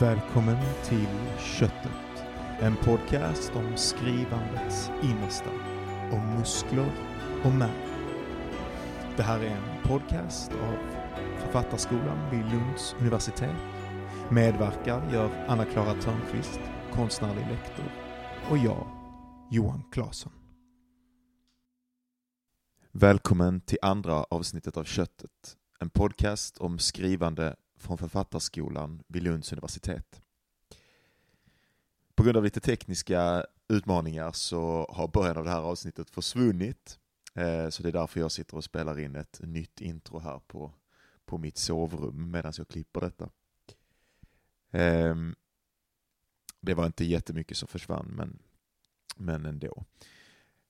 Välkommen till Köttet. En podcast om skrivandets innersta. Om muskler och märg. Det här är en podcast av Författarskolan vid Lunds universitet. Medverkar gör Anna-Klara Törnqvist, konstnärlig lektor, och jag, Johan Claesson. Välkommen till andra avsnittet av Köttet. En podcast om skrivande från Författarskolan vid Lunds universitet. På grund av lite tekniska utmaningar så har början av det här avsnittet försvunnit. Eh, så det är därför jag sitter och spelar in ett nytt intro här på, på mitt sovrum medan jag klipper detta. Ehm, det var inte jättemycket som försvann, men, men ändå.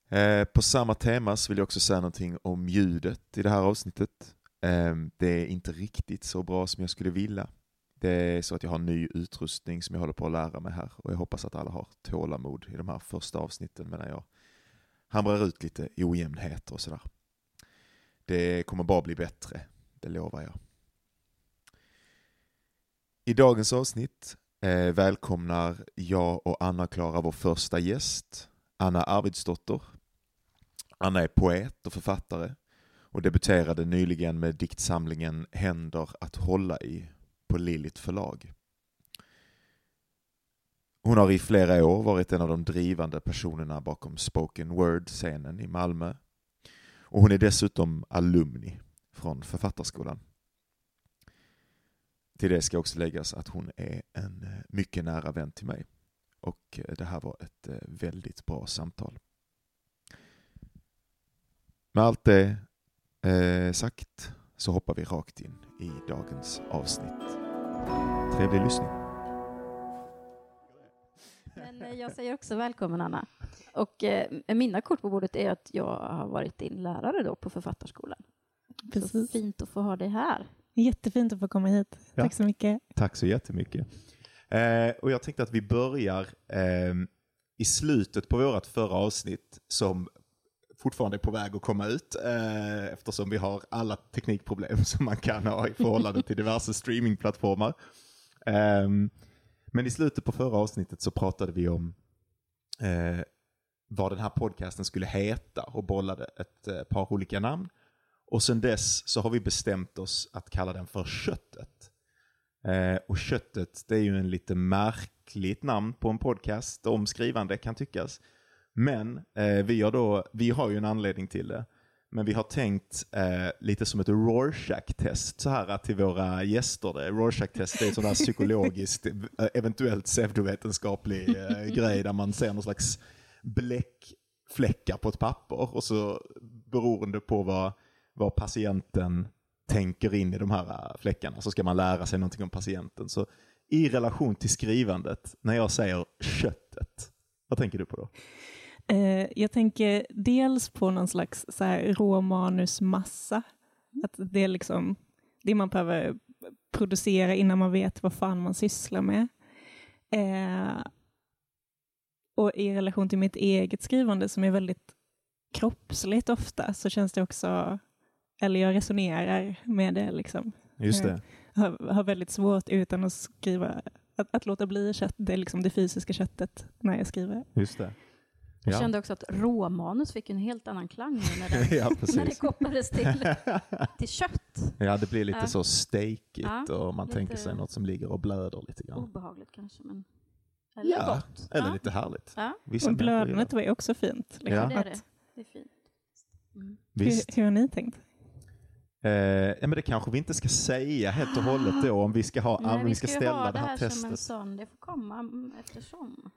Eh, på samma tema så vill jag också säga någonting om ljudet i det här avsnittet. Ehm, det är inte riktigt så bra som jag skulle vilja. Det är så att jag har ny utrustning som jag håller på att lära mig här och jag hoppas att alla har tålamod i de här första avsnitten medan jag hamrar ut lite ojämnheter och sådär. Det kommer bara bli bättre, det lovar jag. I dagens avsnitt eh, välkomnar jag och Anna-Klara vår första gäst, Anna Arvidsdotter. Anna är poet och författare och debuterade nyligen med diktsamlingen Händer att hålla i på Lillit förlag. Hon har i flera år varit en av de drivande personerna bakom spoken word-scenen i Malmö. Och hon är dessutom alumni från Författarskolan. Till det ska också läggas att hon är en eh, mycket nära vän till mig. Och eh, det här var ett eh, väldigt bra samtal. Med allt det eh, sagt så hoppar vi rakt in i dagens avsnitt. Trevlig lyssning. Men eh, jag säger också välkommen Anna. Och eh, mina kort på bordet är att jag har varit din lärare då på Författarskolan. Så Precis. fint att få ha dig här. Jättefint att få komma hit. Ja. Tack så mycket. Tack så jättemycket. Eh, och jag tänkte att vi börjar eh, i slutet på vårt förra avsnitt som fortfarande är på väg att komma ut eh, eftersom vi har alla teknikproblem som man kan ha i förhållande till diverse streamingplattformar. Eh, men i slutet på förra avsnittet så pratade vi om eh, vad den här podcasten skulle heta och bollade ett eh, par olika namn. Och sen dess så har vi bestämt oss att kalla den för Köttet. Eh, och Köttet, det är ju en lite märkligt namn på en podcast om skrivande kan tyckas. Men eh, vi, har då, vi har ju en anledning till det. Men vi har tänkt eh, lite som ett Rorschach-test så här till våra gäster. Det. Rorschach-test är ett där psykologiskt, eh, eventuellt pseudovetenskaplig eh, grej där man ser någon slags bläckfläckar på ett papper och så beroende på vad, vad patienten tänker in i de här äh, fläckarna så ska man lära sig någonting om patienten. Så i relation till skrivandet, när jag säger köttet, vad tänker du på då? Eh, jag tänker dels på någon slags så här råmanusmassa. Att det är liksom det man behöver producera innan man vet vad fan man sysslar med. Eh, och i relation till mitt eget skrivande som är väldigt kroppsligt ofta så känns det också, eller jag resonerar med det liksom. Just det. har, har väldigt svårt utan att skriva, att, att låta bli kött, det är liksom det fysiska köttet när jag skriver. Just det. Jag Ja. kände också att råmanus fick en helt annan klang nu när det, ja, när det kopplades till, till kött. ja, det blir lite Ja. så steakigt Ja, och man tänker sig något som ligger och blöder lite grann. Obehagligt kanske, men... Eller Ja, gott. Eller ja. lite härligt. Ja, Och blödandet var ju också fint. Ja. Liksom, det är det. Det är fint. Mm. Visst. hur, hur har ni tänkt? Eh, ja, men det kanske vi inte ska säga helt och hållet då om vi ska, ha, Nej, om vi ska ska ställa ha det det här, här som en testet. sån, det får komma mm, eftersom.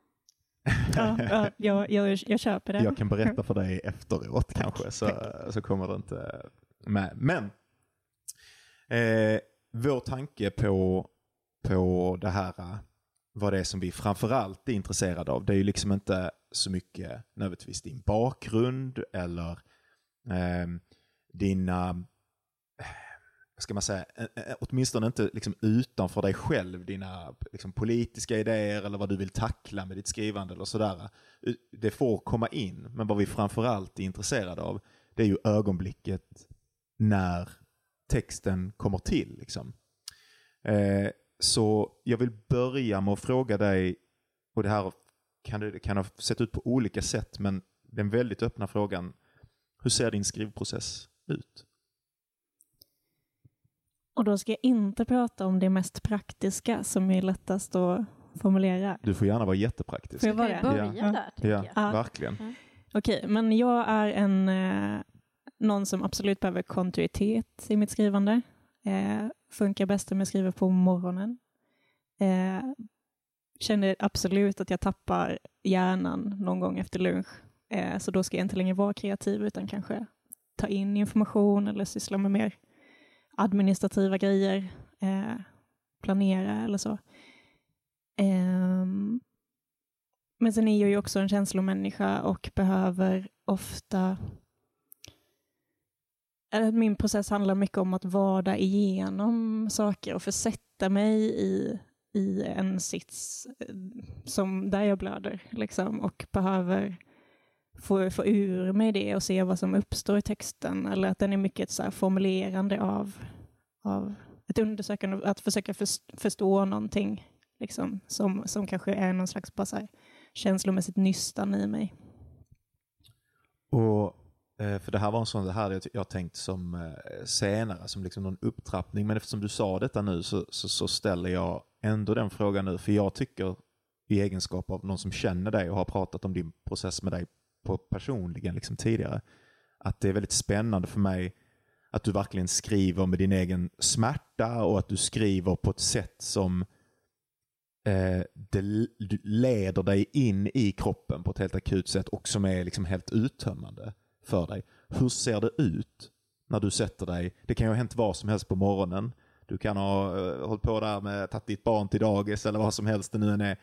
Ja, ja, jag, jag, jag köper det. Jag kan berätta för dig efteråt kanske, så, så kommer det inte med. Men eh, vår tanke på, på det här, eh, vad det är som vi framförallt är intresserade av, det är ju liksom inte så mycket nödvändigtvis din bakgrund eller eh, dina, ska man säga, åtminstone inte liksom utanför dig själv, dina liksom, politiska idéer eller vad du vill tackla med ditt skrivande eller sådär. Det får komma in, men vad vi framförallt är intresserade av, det är ju ögonblicket när texten kommer till. Liksom. Eh, så jag vill börja med att fråga dig, och det här kan, det kan ha sett ut på olika sätt, men den väldigt öppna frågan, hur ser din skrivprocess ut? Och då ska jag inte prata om det mest praktiska som är lättast att formulera. Du får gärna vara jättepraktisk. Får jag vara börja Ja. där, tänker Ja, jag. Ja. verkligen. Okej, men jag är en, eh, någon som absolut behöver kontinuitet i mitt skrivande. Eh, funkar bäst om jag skriver på morgonen. Eh, känner absolut att jag tappar hjärnan någon gång efter lunch. Eh, så då ska jag inte längre vara kreativ utan kanske ta in information eller syssla med mer administrativa grejer. Eh, planera eller så. Eh, men sen är jag ju också en känslomänniska och behöver ofta... eller Min process handlar mycket om att vada igenom saker och försätta mig i, i en sits eh, som där jag blöder. Liksom, och behöver få, få ur mig det och se vad som uppstår i texten. Eller att den är mycket ett så här formulerande av, av ett undersökande, att försöka förstå någonting liksom, som, som kanske är någon slags bara så här, känslomässigt nystan i mig. Och, eh, för det här var en sån, det här jag, jag tänkt som eh, senare, som liksom någon upptrappning. Men eftersom du sa detta nu så, så, så ställer jag ändå den frågan nu. För jag tycker i egenskap av någon som känner dig och har pratat om din process med dig på personligen liksom tidigare, att det är väldigt spännande för mig att du verkligen skriver med din egen smärta och att du skriver på ett sätt som eh, det leder dig in i kroppen på ett helt akut sätt och som är liksom helt uttömmande för dig. Hur ser det ut när du sätter dig? Det kan ju ha hänt vad som helst på morgonen. Du kan ha eh, hållit på där med tagit ditt barn till dagis eller vad som helst det nu än är.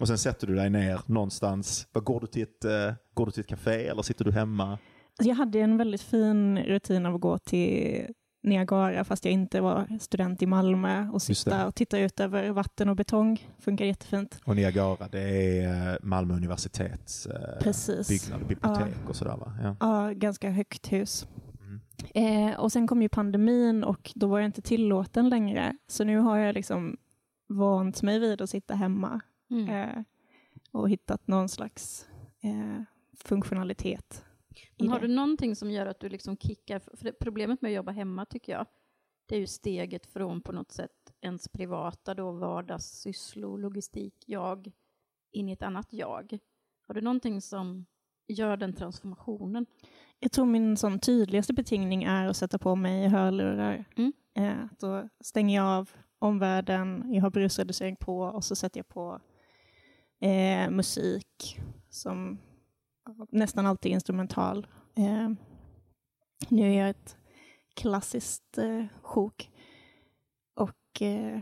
Och sen sätter du dig ner någonstans. Går, du till ett, eh, går du till ett café eller sitter du hemma? Jag hade en väldigt fin rutin av att gå till Niagara fast jag inte var student i Malmö och sitta och titta ut över vatten och betong. Funkar jättefint. Och Niagara, det är eh, Malmö universitets eh, Precis. byggnad, bibliotek och sådär va? Ja. Ja, ganska högt hus. Mm. Eh, och sen kom ju pandemin och då var jag inte tillåten längre. Så nu har jag liksom vant mig vid att sitta hemma Mm. eh, och hittat någon slags eh, funktionalitet. Men har det. du någonting som gör att du liksom kickar? För problemet med att jobba hemma tycker jag, det är ju steget från på något sätt ens privata då vardagssysslor, logistik, jag, in i ett annat jag. Har du någonting som gör den transformationen? Jag tror min sån tydligaste betingning är att sätta på mig hörlurar. Mm. Eh, då stänger jag av omvärlden, jag har brusreducering på och så sätter jag på eh, musik som nästan alltid är instrumental. Eh, nu är jag ett klassiskt eh, sjok. Och, eh,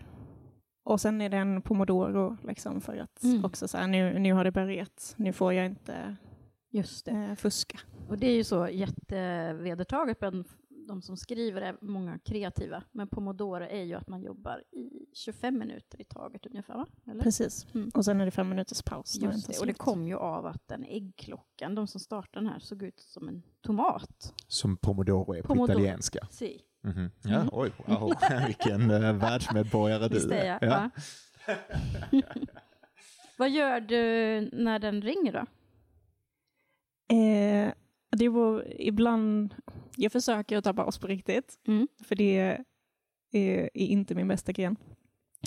och sen är det en pomodoro liksom för att Mm. också så här, nu, nu har det börjat, nu får jag inte Just det. eh, fuska. Och det är ju så jättevedertaget bland de som skriver, är många kreativa. Men Pomodoro är ju att man jobbar i 25 minuter i taget ungefär, va? Eller? Precis. Mm. Och sen är det fem minuters paus. Just det. Och det kom ju av att den äggklockan, de som startade den här, såg ut som en tomat. Som pomodoro är på Pomodoro. italienska. Si. Mhm. Ja, Mm. oj, wow. vilken uh, världsmedborgare du är. Ja. Vad gör du när den ringer då? Eh, det var ibland, jag försöker att ta paus på riktigt, Mm. för det är, är inte min bästa gren.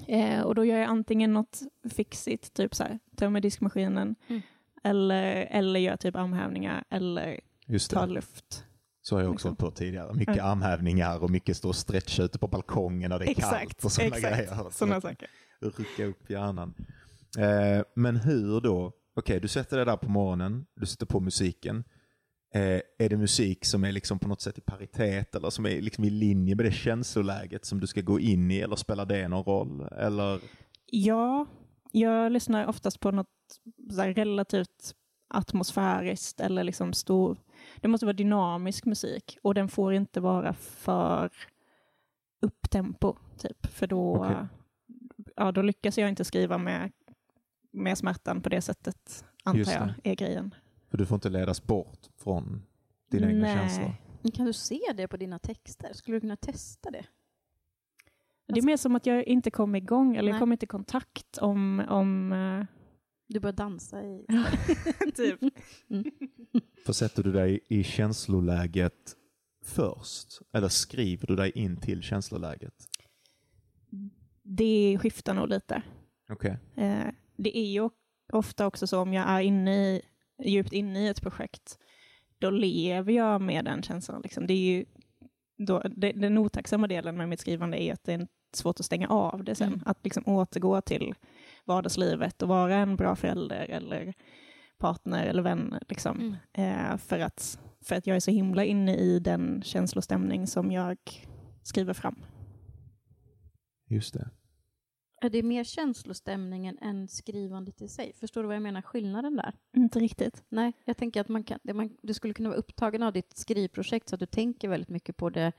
Eh, och då gör jag antingen något fixigt, typ så här, tar med diskmaskinen, Mm. eller, eller gör typ armhävningar, eller Just tar luft. Så har jag också Liksom. hållit på tidigare. Mycket Ja. armhävningar och mycket stå och stretcha ute på balkongen när det är kallt och sådana exakt, grejer. Sådana att saker. Rycka upp hjärnan. Eh, men hur då? Okej, du sätter dig där på morgonen, du sätter på musiken. Eh, är det musik som är liksom på något sätt i paritet eller som är liksom i linje med det känsloläget som du ska gå in i eller spelar det någon roll? Eller? Ja, jag lyssnar oftast på något relativt atmosfäriskt eller liksom stor. Det måste vara dynamisk musik och den får inte vara för upptempo, typ. För då, Okej. ja, då lyckas jag inte skriva med, med smärtan på det sättet, antar Just jag, det. är grejen. För du får inte ledas bort från dina egna Nej. känslor. Kan du se det på dina texter? Skulle du kunna testa det? Det är mer som att jag inte kom igång, eller Nej. jag kom inte i kontakt om... om eh, Du börjar dansa i... typ. Försätter du dig i känsloläget först? Eller skriver du dig in till känsloläget? Det skiftar nog lite. Okej. Eh, det är ju ofta också så om jag är inne i, djupt inne i ett projekt, då lever jag med den känslan. Liksom. Det är ju, då, det, den otacksamma delen med mitt skrivande är att det är svårt att stänga av det sen. Mm. Att liksom återgå till vardagslivet och vara en bra förälder eller partner eller vän. Liksom. Mm. Eh, för, att, för att jag är så himla inne i den känslostämning som jag skriver fram. Just det. Är det mer känslostämningen än skrivandet i sig? Förstår du vad jag menar, skillnaden där? Inte riktigt. Nej, jag tänker att man kan, det man, du skulle kunna vara upptagen av ditt skrivprojekt så att du tänker väldigt mycket på det,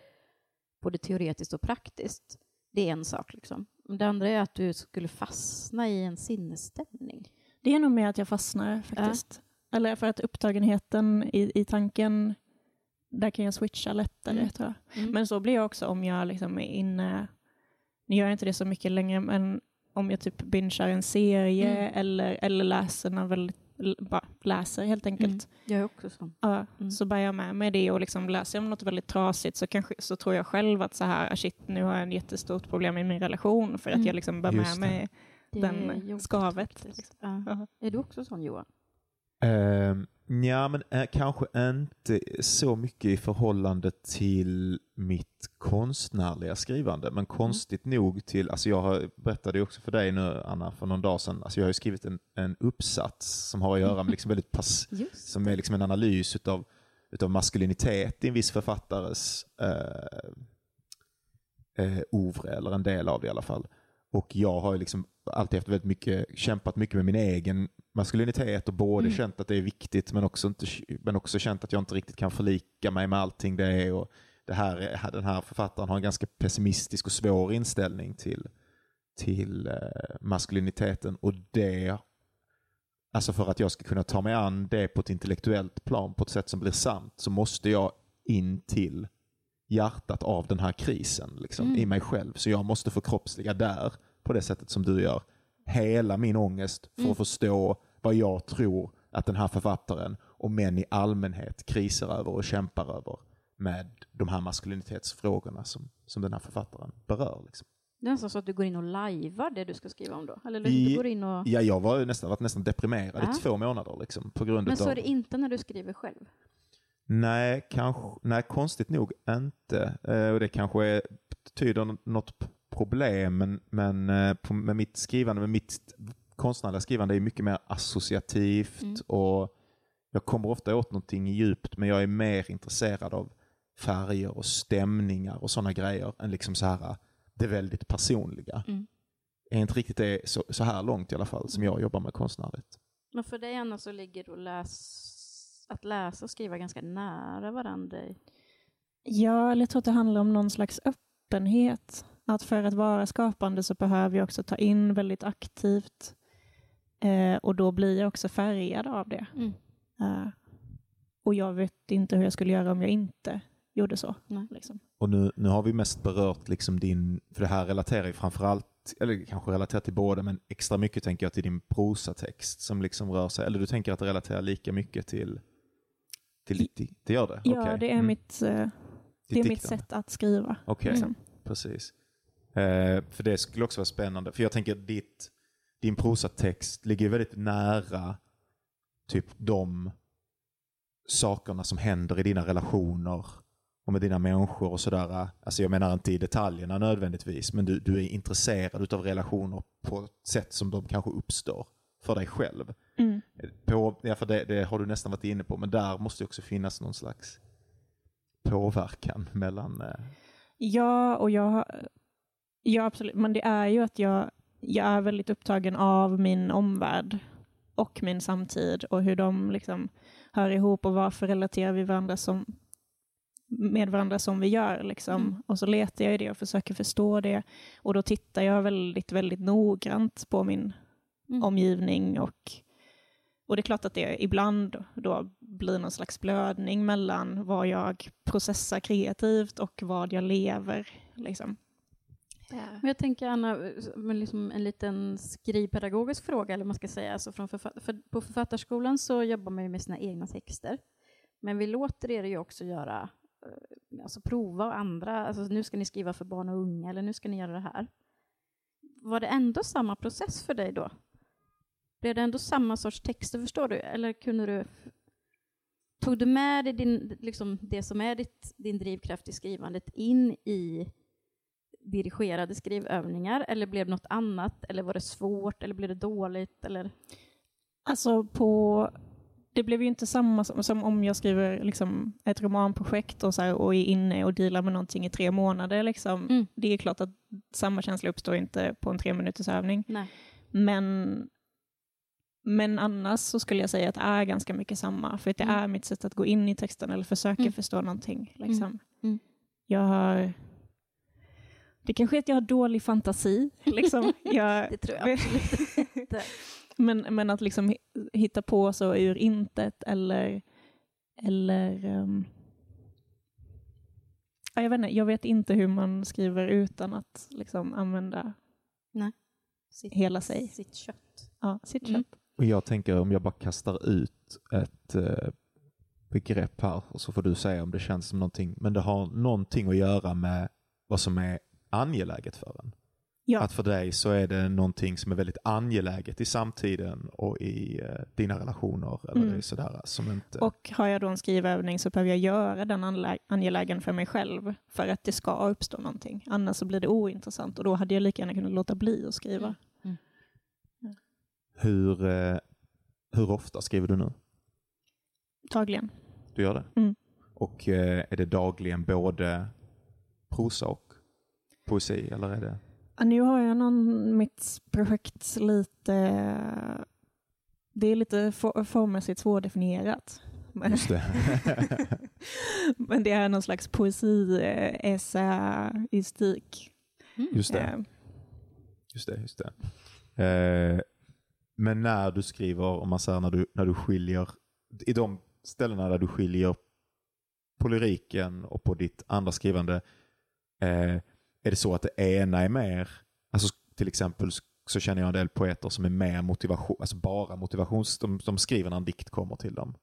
både teoretiskt och praktiskt. Det är en sak. Liksom. Det andra är att du skulle fastna i en sinnesstämning. Det är nog mer att jag fastnar faktiskt. Eller för att upptagenheten i, i tanken, där kan jag switcha lättare Mm. tror jag. Mm. Men så blir jag också om jag liksom är inne, nu gör jag inte det så mycket längre, men om jag typ bingear en serie Mm. eller, eller läser någon väldigt, bara läser helt enkelt. Mm. Jag är också sån. Ja, Mm. Så bär jag med mig det och liksom läser jag om något väldigt trasigt så, kanske, så tror jag själv att så här, ah, shit, nu har jag en jättestort problem i min relation för att Mm. jag liksom bär Just med det. mig Det den skavet. liksom. Ja. Ja. Är du också sån Johan? Uh, ja, men eh, kanske inte så mycket i förhållande till mitt konstnärliga skrivande, men konstigt nog till, alltså jag har, berättade ju också för dig nu Anna för någon dag sedan, alltså jag har ju skrivit en, en uppsats som har att göra med liksom väldigt pass, som är liksom en analys utav, utav maskulinitet i en viss författares eh, eh, oeuvre, eller en del av det i alla fall. Och jag har ju liksom alltid haft väldigt mycket, kämpat mycket med min egen maskulinitet och både Mm. känt att det är viktigt men också, inte, men också känt att jag inte riktigt kan förlika mig med allting det är. Och det här, är- den här författaren har en ganska pessimistisk och svår inställning till, till eh, maskuliniteten och det Alltså för att jag ska kunna ta mig an det på ett intellektuellt plan på ett sätt som blir sant så måste jag in till hjärtat av den här krisen liksom, Mm. i mig själv. Så jag måste förkroppsliga där på det sättet som du gör. Hela min ångest för Mm. att förstå vad jag tror att den här författaren och män i allmänhet krisar över och kämpar över med de här maskulinitetsfrågorna som, som den här författaren berör. Liksom. Det är nästan så att du går in och lajvar det du ska skriva om då? Eller I- du går in och... Ja, jag var nästan, varit nästan deprimerad Ja. i två månader liksom, på grund Men så av... är det inte när du skriver själv? Nej, kanske, nej, konstigt nog inte. Eh, och det kanske är, betyder nå- något problem, men, men eh, på, med mitt skrivande, med mitt konstnärliga skrivande är mycket mer associativt Mm. och jag kommer ofta åt någonting djupt, men jag är mer intresserad av färger och stämningar och sådana grejer än liksom så här det väldigt personliga. Mm. Är inte riktigt det så, så här långt i alla fall som jag jobbar med konstnärligt. Men för dig Anna så ligger att, läs... att läsa och skriva ganska nära varandra. Ja, eller jag tror att det handlar om någon slags öppenhet. Att för att vara skapande så behöver jag också ta in väldigt aktivt. Eh, och då blir jag också färgad av det. Mm. Eh, och jag vet inte hur jag skulle göra om jag inte gjorde så. Nej. Liksom. Och nu, nu har vi mest berört liksom din, för det här relaterar ju framförallt, eller kanske relaterar till båda, men extra mycket tänker jag till din prosatext som liksom rör sig, eller du tänker att det relaterar lika mycket till, till det, det gör det? Ja, Okej. det är, Mm. mitt, eh, det är mitt sätt att skriva. Okej, liksom. precis. Eh, för det skulle också vara spännande, för jag tänker ditt, din prosatext ligger väldigt nära typ de sakerna som händer i dina relationer och med dina människor och sådär. Alltså jag menar inte i detaljerna nödvändigtvis, men du, du är intresserad av relationer på ett sätt som de kanske uppstår för dig själv. Mm. På, ja, för det, det har du nästan varit inne på, men där måste det också finnas någon slags påverkan mellan... Eh, Ja, och jag, ja, absolut. Men det är ju att jag, jag är väldigt upptagen av min omvärld och min samtid och hur de liksom hör ihop och varför relaterar vi varandra som, med varandra som vi gör. Liksom. Mm. Och så letar jag i det och försöker förstå det. Och då tittar jag väldigt, väldigt noggrant på min Mm. omgivning och, och det är klart att det ibland då blir någon slags blödning mellan vad jag processar kreativt och vad jag lever. Liksom. Men jag tänker Anna, liksom en liten skrivpedagogisk fråga, eller vad man ska säga. Alltså från författ för på Författarskolan så jobbar man ju med sina egna texter. Men vi låter er ju också göra, eh, alltså prova och andra, alltså nu ska ni skriva för barn och unga, eller nu ska ni göra det här. Var det ändå samma process för dig då? Blev det ändå samma sorts texter, förstår du? Eller kunde du... Tog du med dig din, liksom det som är ditt, din drivkraft i skrivandet in i dirigerade skrivövningar, eller blev det något annat? Eller var det svårt, eller blev det dåligt? Eller? Alltså på... Det blev ju inte samma som, som om jag skriver liksom ett romanprojekt och, så här, och är inne och dealar med någonting i tre månader. Liksom. Mm. Det är klart att samma känsla uppstår inte på en tre minuters övning. Nej. Men, men annars så skulle jag säga att det är ganska mycket samma. För att det Mm. är mitt sätt att gå in i texten eller försöka Mm. förstå någonting. Liksom. Mm. Jag har... Det kanske är att jag har dålig fantasi. Liksom. jag, Det tror jag absolut inte. men, men att liksom hi- hitta på så ur intet eller... eller um, ja, jag, vet inte, jag vet inte hur man skriver utan att liksom använda Sitt, hela sig. sitt kött. Ja, sitt Mm. kött. Och jag tänker om jag bara kastar ut ett eh, begrepp här och så får du säga om det känns som någonting. Men det har någonting att göra med vad som är angeläget för en. Ja. Att för dig så är det någonting som är väldigt angeläget i samtiden och i eh, dina relationer. Eller Mm. sådär som inte... Och har jag då en skrivövning så behöver jag göra den anlä- angelägen för mig själv för att det ska uppstå någonting. Annars så blir det ointressant och då hade jag lika gärna kunnat låta bli att skriva. hur, eh, hur ofta skriver du nu? Dagligen. Du gör det? Mm. Och eh, är det dagligen både prosa och poesi? Eller är det... Ja, nu har jag någon, mitt projekt lite... Det är lite for, formmässigt svårdefinierat. Men, Just det. men det är någon slags poesi, eh, essäistik. Mm. Just det. Eh, Just det, just det. Eh, men när du skriver, om man säger när du, när du skiljer, i de ställena där du skiljer på lyriken och på ditt andra skrivande, eh, är det så att det ena är mer, alltså till exempel så känner jag en del poeter som är mer motivation, alltså bara motivations, de, de skriver när en dikt kommer till dem.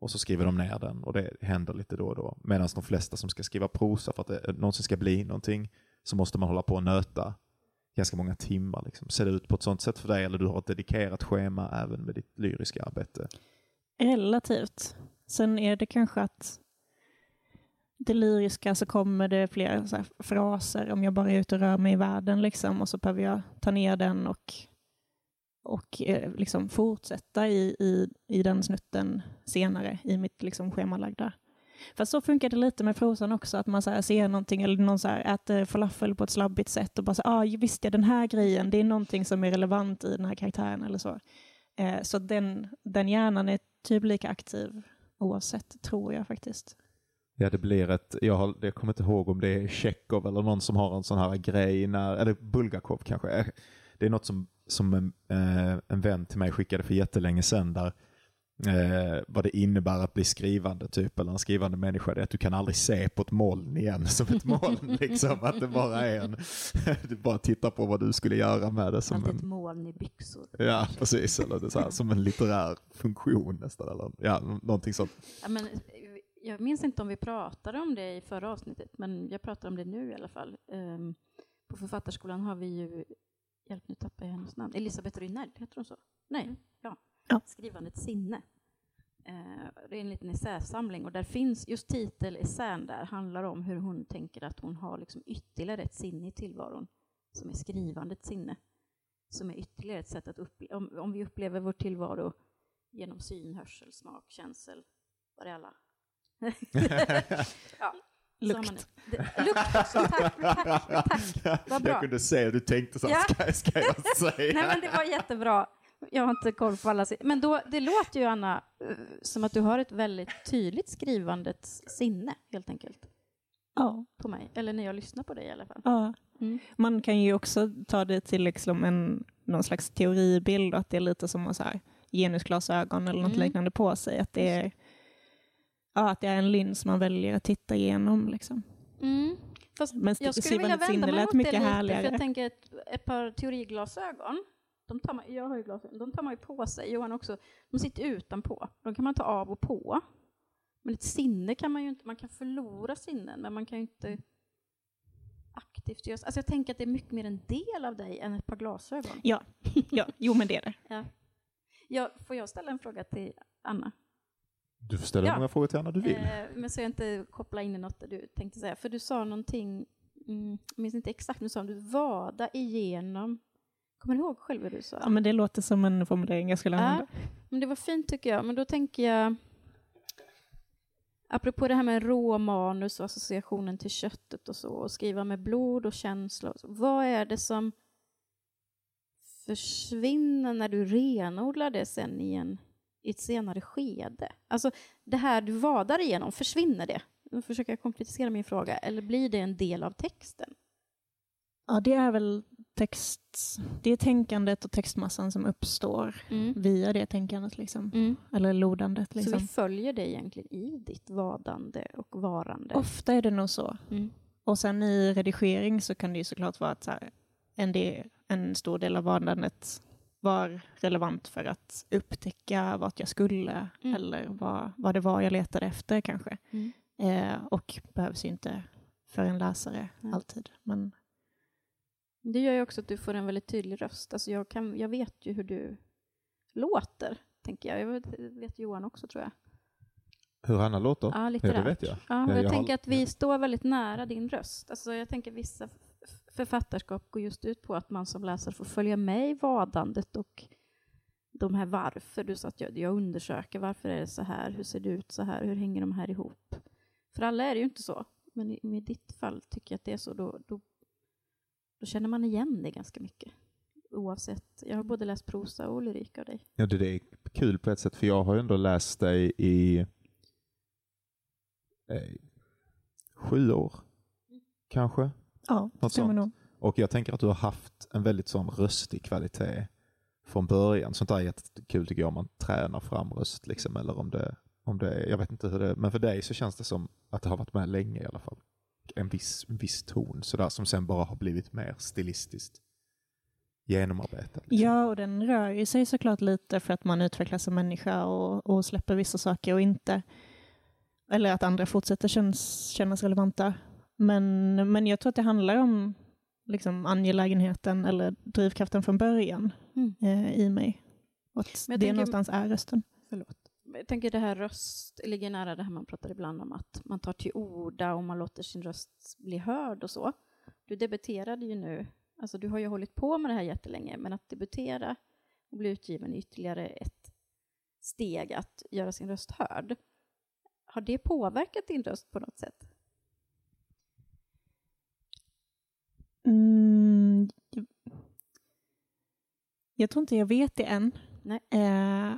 Och så skriver de ner den och det händer lite då och då. Medan de flesta som ska skriva prosa för att det eh, någonsin ska bli någonting så måste man hålla på och nöta ganska många timmar. Liksom. Ser det ut på ett sånt sätt för dig eller du har ett dedikerat schema även med ditt lyriska arbete? Relativt. Sen är det kanske att det lyriska så kommer det fler så här fraser om jag bara är ute och rör mig i världen liksom och så behöver jag ta ner den och, och eh, liksom fortsätta i, i, i den snutten senare i mitt liksom schemalagda. Fast så funkar det lite med prosan också, att man så här ser någonting eller någon så här äter falafel på ett slabbigt sätt och bara så ah, visst ja, den här grejen, det är någonting som är relevant i den här karaktären eller så. Eh, så den, den hjärnan är typ lika aktiv oavsett, tror jag faktiskt. Ja, det blir ett, jag, har, jag kommer inte ihåg om det är Tjechov eller någon som har en sån här grej, när, eller Bulgakov kanske. Eh, Det är något som, som en, eh, en vän till mig skickade för jättelänge sedan där eh, vad det innebär att bli skrivande typ, eller en skrivande människa, det är att du kan aldrig se på ett moln igen som ett moln. liksom, att det bara är en, du bara tittar på vad du skulle göra med det. Som Allt en, ett moln i byxor. Ja, precis. Eller det så här, som en litterär funktion nästan. Eller, ja, någonting sånt. Ja, men, jag minns inte om vi pratade om det i förra avsnittet, men jag pratar om det nu i alla fall. Ehm, på Författarskolan har vi ju, hjälp nu tappar jag hennes namn, Elisabeth Rynell, heter hon så? Nej, ja. Ja. Skrivandets sinne. Eh, det är en liten essäsamling och där finns, just titelessän där handlar om hur hon tänker att hon har liksom ytterligare ett sinne i tillvaron, som är skrivandets sinne. Som är ytterligare ett sätt att uppleva, om, om vi upplever vår tillvaro genom syn, hörsel, smak, känsel, var är alla? ja, Lukt. Lukt också, tack, tack, tack. Vad bra. Jag kunde hur du tänkte så här, Ja. ska, ska jag säga? Nej men det var jättebra. Jag har inte koll på alla. Men då, det låter ju, Anna, eh, som att du har ett väldigt tydligt skrivandets sinne, helt enkelt, Ja. på mig. Eller när jag lyssnar på dig i alla fall. ja. Mm. Man kan ju också ta det till liksom en, någon slags teoribild, att det är lite som att så här, genusglasögon eller något Mm. liknande på sig. Att det, är, ja, att det är en lins man väljer att titta igenom. Liksom. Mm. Fast Men jag skulle vilja vända mig mot mycket det lite, härligare. för jag tänker ett, ett par teoriglasögon, de tar man, jag har ju glasögon, de tar man ju på sig, Johan också, de sitter utanpå, de kan man ta av och på. Men ett sinne kan man ju inte, man kan förlora sinnen, men man kan ju inte aktivt göra, alltså jag tänker att det är mycket mer en del av dig än ett par glasögon. Ja, ja, jo men det är det. Ja. Ja, får jag ställa en fråga till Anna? Du får ställa Ja. många frågor till Anna du vill. Eh, men så jag inte koppla in i något du tänkte säga. För du sa någonting, mm, jag minns inte exakt, men du sa att du vada igenom. Kommer du ihåg själv vad du sa? Ja, men det låter som en formulering jag skulle Ja, använda. men det var fint tycker jag. Men då tänker jag, apropå det här med råmanus och associationen till köttet och så, och skriva med blod och så, vad är det som försvinner när du renodlar det sen i, en, i ett senare skede? Alltså det här du vadar igenom, försvinner det? Nu försöker jag konkretisera min fråga. Eller blir det en del av texten? Ja, det är väl text, det är tänkandet och textmassan som uppstår Mm. via det tänkandet, liksom. Mm. eller lodandet. Så Liksom. vi följer det egentligen i ditt vadande och varande? Ofta är det nog så. Mm. Och sen i redigering så kan det ju såklart vara att så här, en, del, en stor del av vadandet var relevant för att upptäcka vart jag skulle Mm. eller vad, vad det var jag letade efter kanske. Mm. Eh, och behövs ju inte för en läsare Nej. alltid. Men Det gör ju också att du får en väldigt tydlig röst. Alltså jag, kan, jag vet ju hur du låter, tänker jag. Jag vet, vet Johan också, tror jag. Hur Anna låter? Ja, Ja, litterärt. det vet jag. Ja, Ja, jag, jag har- tänker att vi ja. står väldigt nära din röst. Alltså jag tänker vissa författarskap går just ut på att man som läsare får följa med i vadandet och de här varför. Du sa att jag, jag undersöker varför är det så här, hur ser det ut så här, hur hänger de här ihop? För alla är det ju inte så. Men i, i ditt fall tycker jag att det är så. Då, då, då känner man igen det ganska mycket. Oavsett. Jag har både läst prosa och lyrik av dig. Ja, det, det är kul på ett sätt, för jag har ju ändå läst dig i eh, sju år, kanske. Ja, Något stämmer sånt. nog. Och jag tänker att du har haft en väldigt sån röstig kvalitet från början. Sånt där är jättekul tycker jag om man tränar fram röst, liksom, eller om det, om det är, jag vet inte hur det är, men för dig så känns det som att det har varit med länge i alla fall. En viss, en viss ton sådär som sen bara har blivit mer stilistiskt genomarbetad. Liksom. Ja, och den rör ju sig såklart lite för att man utvecklas som människa och, och släpper vissa saker och inte. Eller att andra fortsätter känns, kännas relevanta. Men, men jag tror att det handlar om liksom, angelägenheten eller drivkraften från början Mm. eh, i mig. Och att det tänker- någonstans är rösten. Förlåt. Jag tänker det här röst, ligger nära det här man pratar ibland om att man tar till orda och man låter sin röst bli hörd och så. Du debuterade ju nu, alltså du har ju hållit på med det här jättelänge, men att debutera och bli utgiven är ytterligare ett steg att göra sin röst hörd. Har det påverkat din röst på något sätt? Mm, jag- tror inte jag vet det än. Nej. Eh,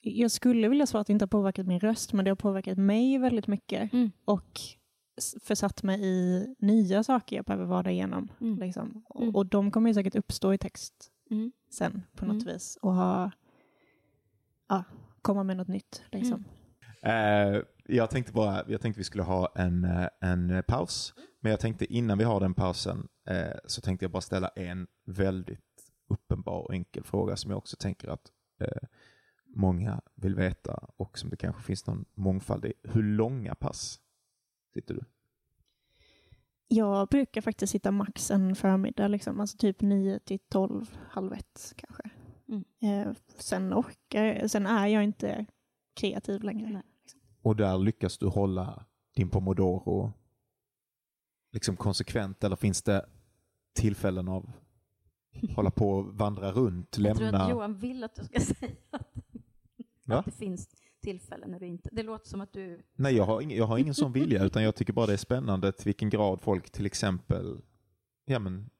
jag skulle vilja svara att det inte har påverkat min röst, men det har påverkat mig väldigt mycket. Mm. Och försatt mig i nya saker jag behöver vada igenom. Mm. Liksom. Och, Mm. och de kommer ju säkert uppstå i text Mm. sen på något Mm. vis. Och ha, ja, komma med något nytt. Liksom. Eh, jag tänkte bara, jag tänkte vi skulle ha en, eh, en paus. Men jag tänkte innan vi har den pausen eh, så tänkte jag bara ställa en väldigt uppenbar och enkel fråga som jag också tänker att eh, många vill veta och som det kanske finns någon mångfald i. Hur långa pass sitter du? Jag brukar faktiskt sitta max en förmiddag, liksom. alltså typ 9 till 12, halv ett kanske. Mm. Eh, sen, orkar, sen är jag inte kreativ längre. Nej. Och där lyckas du hålla din pomodoro liksom konsekvent eller finns det tillfällen av hålla på och vandra runt, Jag tror att lämna? Johan vill att du ska säga att, att det finns tillfällen när du inte... Det låter som att du... Nej, jag har, ingen, jag har ingen sån vilja, utan jag tycker bara det är spännande till vilken grad folk till exempel ja, men,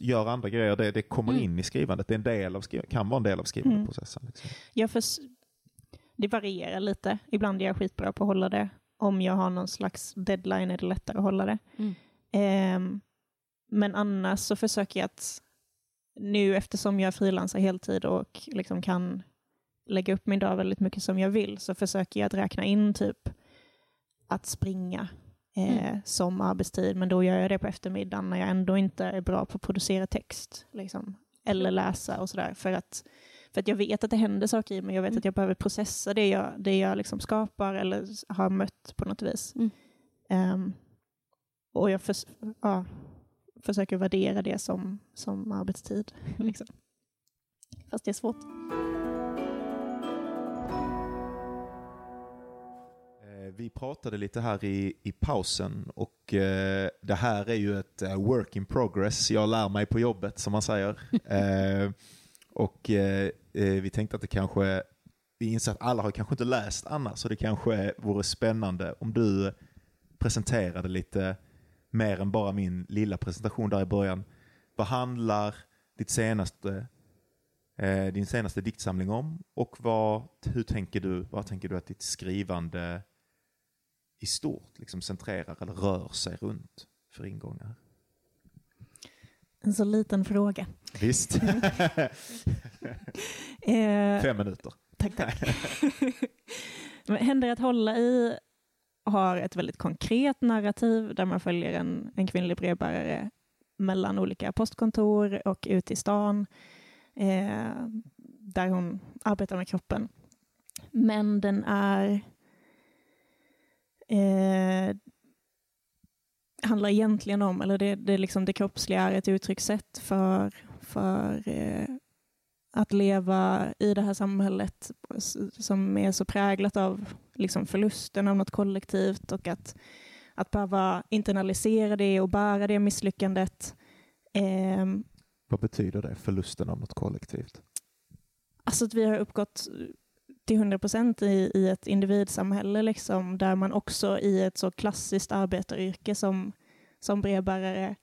gör, andra grejer. Det, det kommer Mm. in i skrivandet. Det är en del av skriv, kan vara en del av skrivandeprocessen. Liksom. Jag förs- det varierar lite. Ibland är jag skitbra på att hålla det. Om jag har någon slags deadline är det lättare att hålla det. Mm. Ehm, men annars så försöker jag att nu eftersom jag frilansar heltid och liksom kan lägga upp min dag väldigt mycket som jag vill så försöker jag att räkna in typ att springa eh, Mm. som arbetstid, men då gör jag det på eftermiddagen när jag ändå inte är bra på att producera text. Liksom. Eller läsa och sådär. För att, för att jag vet att det händer saker i mig. Jag vet Mm. att jag behöver processa det jag, det jag liksom skapar eller har mött på något vis. Mm. Ehm, och jag förs ja, försöker värdera det som, som arbetstid. Mm. Liksom. Fast det är svårt. Eh, Vi pratade lite här i, i pausen och eh, det här är ju ett eh, work in progress. Jag lär mig på jobbet som man säger. eh, och eh, eh, vi tänkte att det kanske, vi inser att alla har kanske inte läst Anna, så det kanske vore spännande om du presenterade lite mer än bara min lilla presentation där i början. Vad handlar ditt senaste, eh, din senaste diktsamling om och vad, hur tänker du, vad tänker du att ditt skrivande i stort liksom centrerar eller rör sig runt för ingångar? En så liten fråga. Visst. Eh, Fem minuter. Tack, tack. Men Händer att hålla i har ett väldigt konkret narrativ där man följer en, en kvinnlig brevbärare mellan olika postkontor och ut i stan eh, där hon arbetar med kroppen. Men den är eh, handlar egentligen om, eller det, det, liksom det kroppsliga är ett uttryckssätt för, för eh, att leva i det här samhället som är så präglat av liksom förlusten av något kollektivt och att, att behöva internalisera det och bära det misslyckandet. Ehm, Vad betyder det, förlusten av något kollektivt? Alltså att vi har uppgått till 100 procent i, i ett individsamhälle liksom, där man också i ett så klassiskt arbetaryrke som, som brevbärare,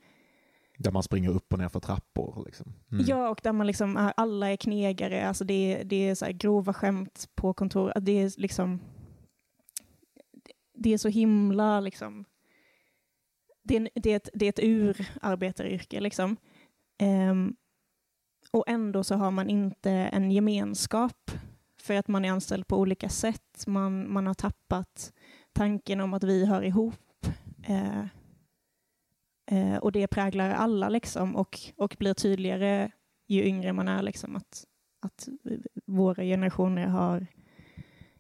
där man springer upp och ner för trappor. Liksom. Mm. ja och där man liksom ah, alla är knegare, alltså det, är- det är så här grova skämt på kontor, det är liksom det är så himla liksom det är, det är, ett, det är ett urarbetaryrke liksom. Um, och ändå så har man inte en gemenskap för att man är anställd på olika sätt. Man, man har tappat tanken om att vi hör ihop. Uh, eh, och det präglar alla liksom och, och blir tydligare ju yngre man är. Liksom, att, att våra generationer har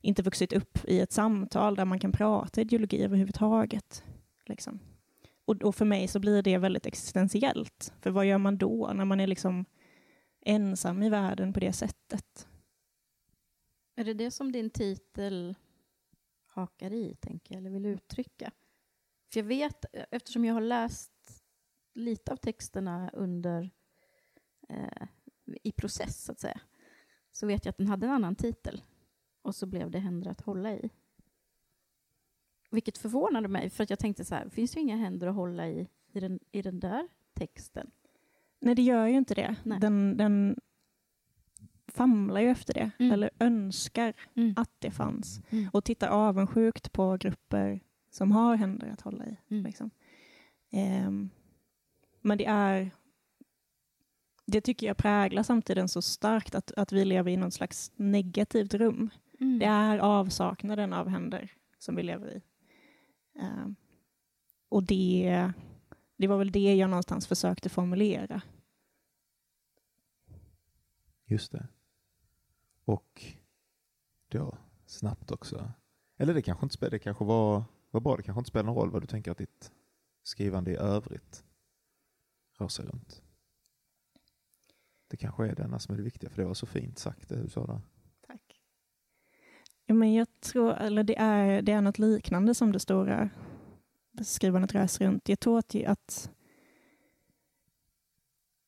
inte vuxit upp i ett samtal där man kan prata ideologi överhuvudtaget. Liksom. Och, och för mig så blir det väldigt existentiellt. För vad gör man då när man är liksom ensam i världen på det sättet? Är det det som din titel hakar i, tänker jag, eller vill uttrycka? För jag vet, eftersom jag har läst lite av texterna under eh, i process, så att säga, så vet jag att den hade en annan titel. Och så blev det Händer att hålla i. Vilket förvånade mig, för att jag tänkte så här, finns ju inga händer att hålla i i den, i den där texten? Nej, det gör ju inte det. Nej. Den, den famlar ju efter det, Mm. eller önskar Mm. att det fanns. Mm. Och tittar avundsjukt på grupper som har händer att hålla i. Mm. Liksom. Ehm, men det är det tycker jag präglar samtiden så starkt att, att vi lever i någon slags negativt rum. Mm. Det är avsaknaden av händer som vi lever i. Ehm, och det, det var väl det jag någonstans försökte formulera. Just det. Och då, snabbt också. Eller det kanske inte spelar, det kanske var, var bra, det kanske inte spelar någon roll vad du tänker att ditt skrivande i övrigt rör sig runt. Det kanske är denna som är det viktiga, för det var så fint sagt det du sa där. Tack. Ja, men jag tror, eller det är, det är något liknande som det stora skrivandet rör sig runt. Jag tror att, att,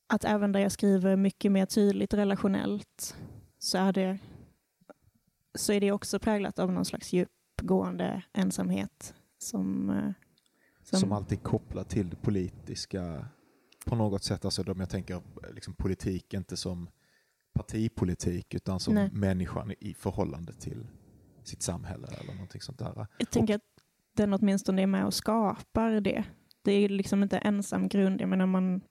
att även där jag skriver mycket mer tydligt relationellt så är det, så är det också präglat av någon slags djupgående ensamhet som, eh, Som, som, alltid är kopplat till det politiska på något sätt. Alltså om jag tänker liksom politik inte som partipolitik utan som Nej. människan i förhållande till sitt samhälle eller någonting sånt där. jag tänker att den åtminstone är med och skapar det. Det är liksom inte ensam grund. Jag menar man,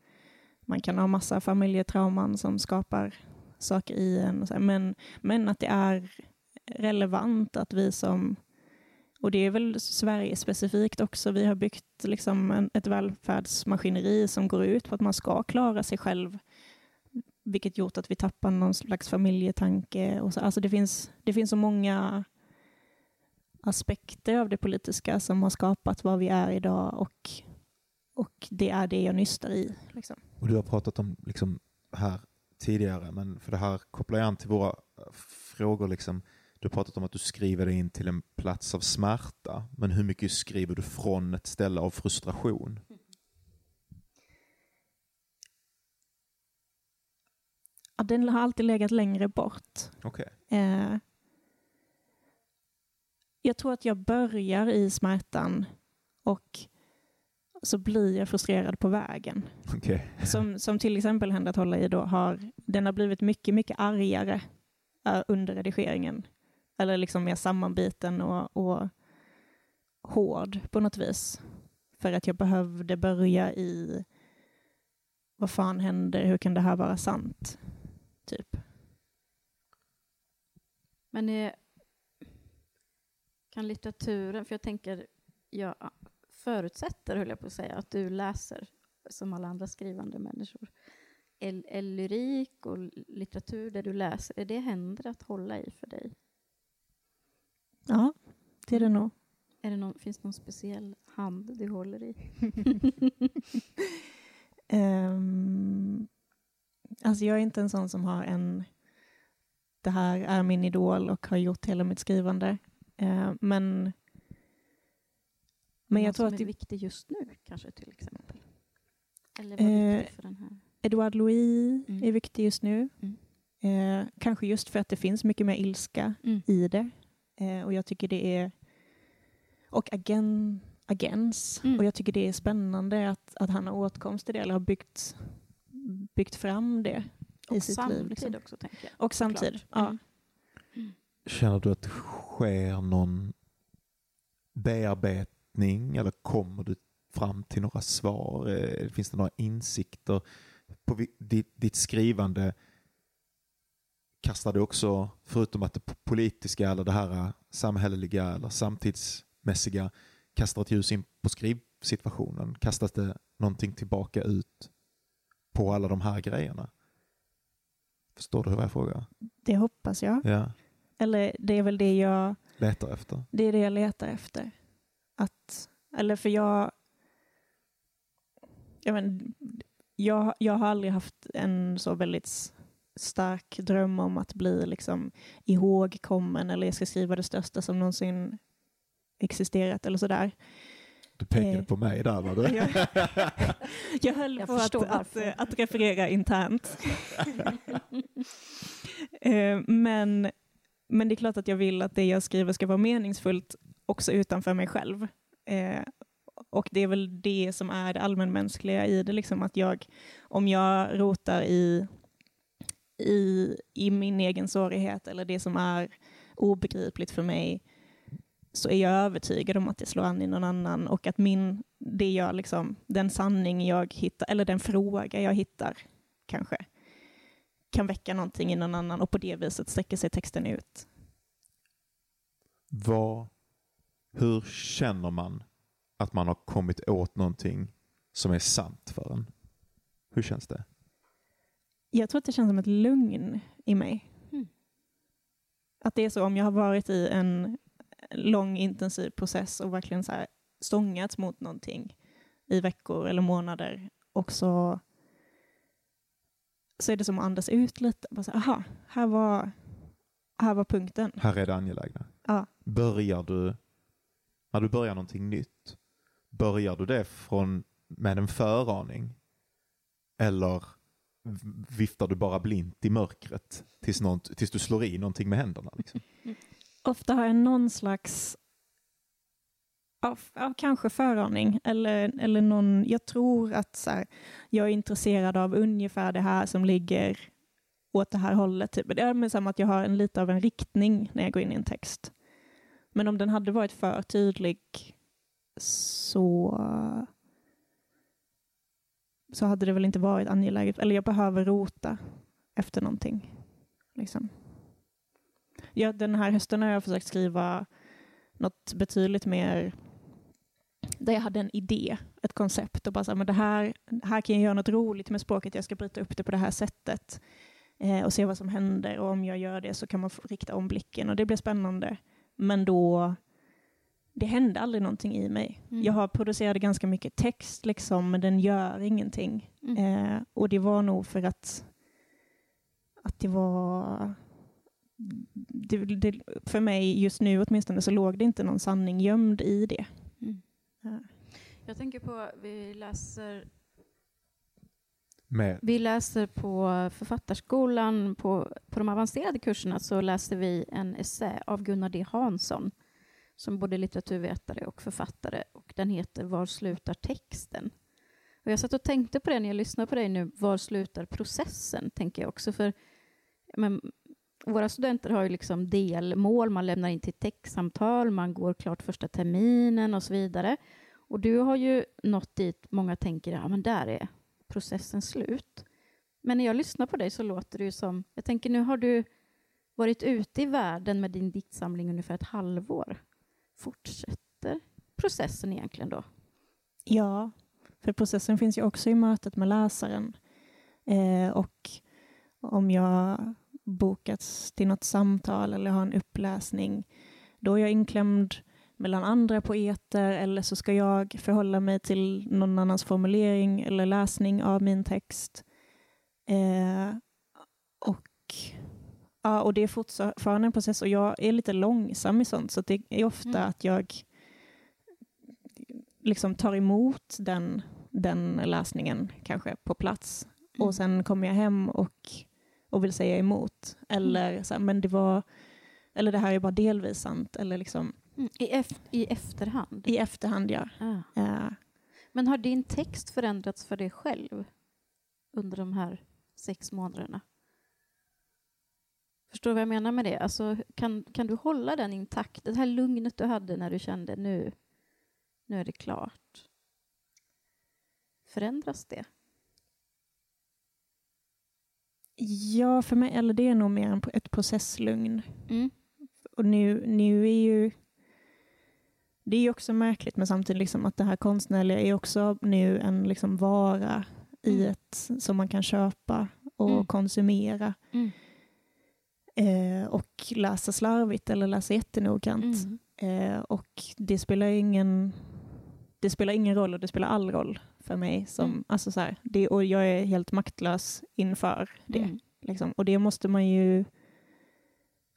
man kan ha massa familjetrauman som skapar saker i en. och Men, men att det är relevant att vi som och det är väl Sverige specifikt också. Vi har byggt liksom en, ett välfärdsmaskineri som går ut på att man ska klara sig själv. Vilket gjort att vi tappar någon slags familjetanke. Och så. Alltså det, finns, det finns så många aspekter av det politiska som har skapat vad vi är idag och, och det är det jag nystar i. Liksom. Och du har pratat om liksom här tidigare, men för det här kopplar jag an till våra eh, frågor. Liksom. Du har pratat om att du skriver dig in till en plats av smärta, men hur mycket skriver du från ett ställe av frustration? Ja, den har alltid legat längre bort. Okay. Eh, jag tror att jag börjar i smärtan och så blir jag frustrerad på vägen. Okay. Som, som till exempel Händer att hålla i då har, den har blivit mycket, mycket argare uh, under redigeringen. Eller liksom mer sammanbiten och, och hård på något vis. För att jag behövde börja i vad fan händer, hur kan det här vara sant? Typ. Men är, kan litteraturen, för jag tänker, jag förutsätter, höll jag på att säga, att du läser som alla andra skrivande människor. Är, är lyrik och litteratur det du läser, är det händer att hålla i för dig? Ja, det är det nog. Är det någon, finns det någon speciell hand du håller i? um, alltså jag är inte en sån som har en det här är min idol och har gjort hela mitt skrivande. Uh, men men jag tror att det är viktig just nu, kanske till exempel? Eller vad eh, för den här? Edouard Louis mm. är viktig just nu. Mm. Eh, kanske just för att det finns mycket mer ilska mm. i det. Eh, och jag tycker det är... Och agen, agens. Mm. Och jag tycker det är spännande att, att han har åtkomst till det, eller har byggt, byggt fram det och i sitt liv. Liksom. också, tänker jag. Och samtid, ja. Mm. Känner du att det sker någon bearbetning eller kommer du fram till några svar? Eh, finns det några insikter? På ditt skrivande kastar du också, förutom att det politiska eller det här samhälleliga eller samtidsmässiga kastar ett ljus in på skrivsituationen, kastas det någonting tillbaka ut på alla de här grejerna? Förstår du vad jag frågar? Det hoppas jag. Ja. Eller det är väl det jag letar efter. Det är det jag letar efter. Att, eller för jag, jag, men, jag, jag har aldrig haft en så väldigt stark dröm om att bli liksom ihågkommen eller jag ska skriva det största som någonsin existerat eller sådär. Du pekade eh, på mig där var du? jag, jag höll jag på att, att, att, referera internt. eh, men, men det är klart att jag vill att det jag skriver ska vara meningsfullt också utanför mig själv. Eh, och det är väl det som är det allmänmänskliga i det, liksom att jag, om jag rotar i, i, i min egen sårighet eller det som är obegripligt för mig, så är jag övertygad om att det slår an i någon annan och att min, det jag liksom, den sanning jag hittar, eller den fråga jag hittar kanske, kan väcka någonting i någon annan och på det viset sträcker sig texten ut. Vad hur känner man att man har kommit åt någonting som är sant för en? Hur känns det? Jag tror att det känns som ett lugn i mig. Mm. Att det är så om jag har varit i en lång intensiv process och verkligen så här stångats mot någonting i veckor eller månader och så, så är det som att andas ut lite. Bara så, aha, här var, här var punkten. Här är det angelägna. Ja. Börjar du när du börjar någonting nytt, börjar du det från, med en föraning? Eller viftar du bara blint i mörkret tills, något, tills du slår i någonting med händerna? Liksom? Ofta har jag någon slags Ja, av, kanske föraning eller, eller någon, jag tror att så här, jag är intresserad av ungefär det här som ligger åt det här hållet. Typ. Det är som att jag har en, lite av en riktning när jag går in i en text. Men om den hade varit för tydlig så så hade det väl inte varit angeläget. Eller jag behöver rota efter någonting. Liksom. Ja, den här hösten har jag försökt skriva något betydligt mer där jag hade en idé, ett koncept och bara så här, men det här, här kan jag göra något roligt med språket, jag ska bryta upp det på det här sättet eh, och se vad som händer och om jag gör det så kan man rikta om blicken och det blir spännande. Men då, det hände aldrig någonting i mig. Mm. Jag har producerat ganska mycket text liksom, men den gör ingenting. Mm. Eh, och det var nog för att, att det var det, det, för mig just nu åtminstone så låg det inte någon sanning gömd i det. Mm. Ja. Jag tänker på, vi läser, Med, vi läser på Författarskolan, på, på de avancerade kurserna så läser vi en essä av Gunnar D Hansson som både litteraturvetare och författare och den heter Var slutar texten? Och jag satt och tänkte på det när jag lyssnade på dig nu, var slutar processen? Tänker jag också för men, våra studenter har ju liksom delmål, man lämnar in till textsamtal, man går klart första terminen och så vidare. Och du har ju nått dit många tänker, ja men där är processen slut. Men när jag lyssnar på dig så låter det ju som, jag tänker nu har du varit ute i världen med din diktsamling ungefär ett halvår. Fortsätter processen egentligen då? Ja, för processen finns ju också i mötet med läsaren. Eh, och om jag bokats till något samtal eller har en uppläsning, då är jag inklämd mellan andra poeter eller så ska jag förhålla mig till någon annans formulering eller läsning av min text. Eh, och, ja, och det är fortfarande en process och jag är lite långsam i sånt så det är ofta Mm. att jag liksom tar emot den, den läsningen kanske på plats Mm. och sen kommer jag hem och, och vill säga emot. Eller så här, men det var eller det här är bara delvis sant. Eller liksom Mm. I, ef- I efterhand? i efterhand, ja. Ah. Eh, Men har din text förändrats för dig själv under de här sex månaderna? Förstår du vad jag menar med det? Alltså, kan, kan du hålla den intakt? Det här lugnet du hade när du kände nu, nu är det klart. Förändras det? ja, för mig, eller det är nog mer en, ett processlugn. Mm. Och nu, nu är ju det är ju också märkligt, men samtidigt liksom att det här konstnärliga är också nu en liksom vara i Mm. ett som man kan köpa och Mm. konsumera. Mm. Eh, och läsa slarvigt eller läsa jättenoggrant. Mm. Eh, och det spelar ingen det spelar ingen roll och det spelar all roll för mig. Som, Mm. alltså så här, det, och jag är helt maktlös inför det. Mm. Liksom. Och det måste man ju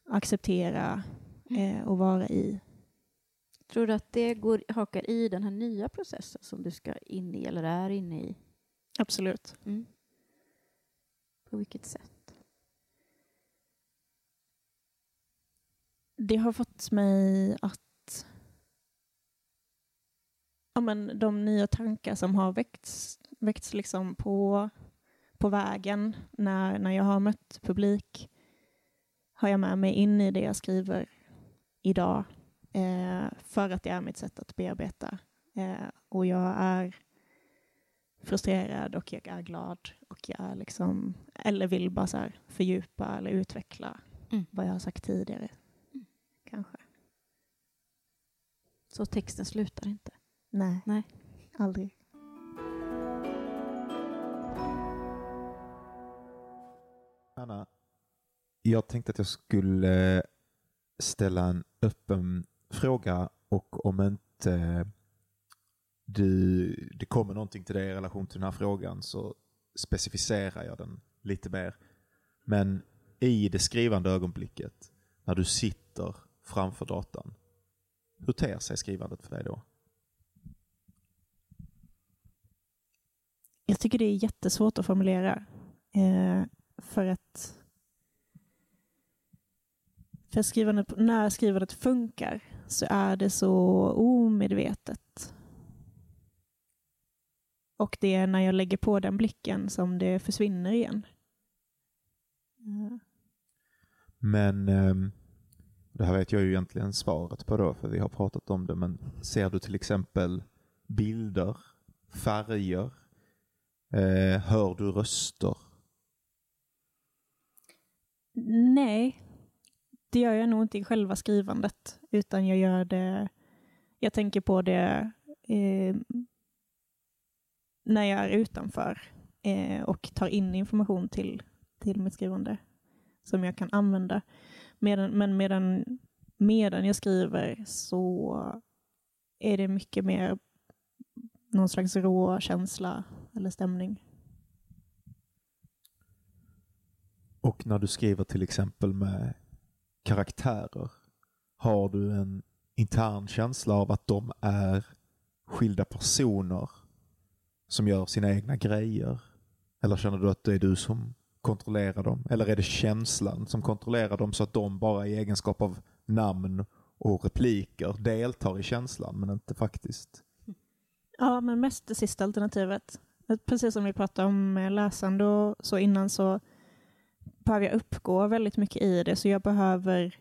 acceptera Mm. eh, och vara i. Tror du att det går, hakar i den här nya processen som du ska in i eller är inne i? Absolut. Mm. På vilket sätt? Det har fått mig att ja, men de nya tankar som har väckts, väckts liksom på, på vägen när, när jag har mött publik har jag med mig in i det jag skriver idag eh, för att det är mitt sätt att bearbeta. Eh, och jag är frustrerad och jag är glad och jag är liksom, eller vill bara så här fördjupa eller utveckla Mm. vad jag har sagt tidigare. Kanske. Så texten slutar inte? Nej. Nej. Aldrig. Anna, jag tänkte att jag skulle ställa en öppen fråga och om inte du, det kommer någonting till dig i relation till den här frågan så specificerar jag den lite mer. Men i det skrivande ögonblicket, när du sitter framför datorn, hur ter sig skrivandet för dig då? Jag tycker det är jättesvårt att formulera. Eh, för att för skrivandet, när skrivandet funkar så är det så omedvetet. Och det är när jag lägger på den blicken som det försvinner igen. Eh, Men ehm, det här vet jag ju egentligen svaret på då, för vi har pratat om det, men ser du till exempel bilder, färger, eh, hör du röster? Nej, det gör jag nog inte i själva skrivandet, utan jag gör det, jag tänker på det eh, när jag är utanför eh, och tar in information till, till mitt skrivande som jag kan använda. Medan, men medan, medan jag skriver så är det mycket mer någon slags rå känsla eller stämning. Och när du skriver till exempel med karaktärer, har du en intern känsla av att de är skilda personer som gör sina egna grejer? Eller känner du att det är du som kontrollerar dem? Eller är det känslan som kontrollerar dem så att de bara i egenskap av namn och repliker deltar i känslan men inte faktiskt? Ja, men mest det sista alternativet. Precis som vi pratade om läsande och så innan så behöver jag uppgå väldigt mycket i det så jag behöver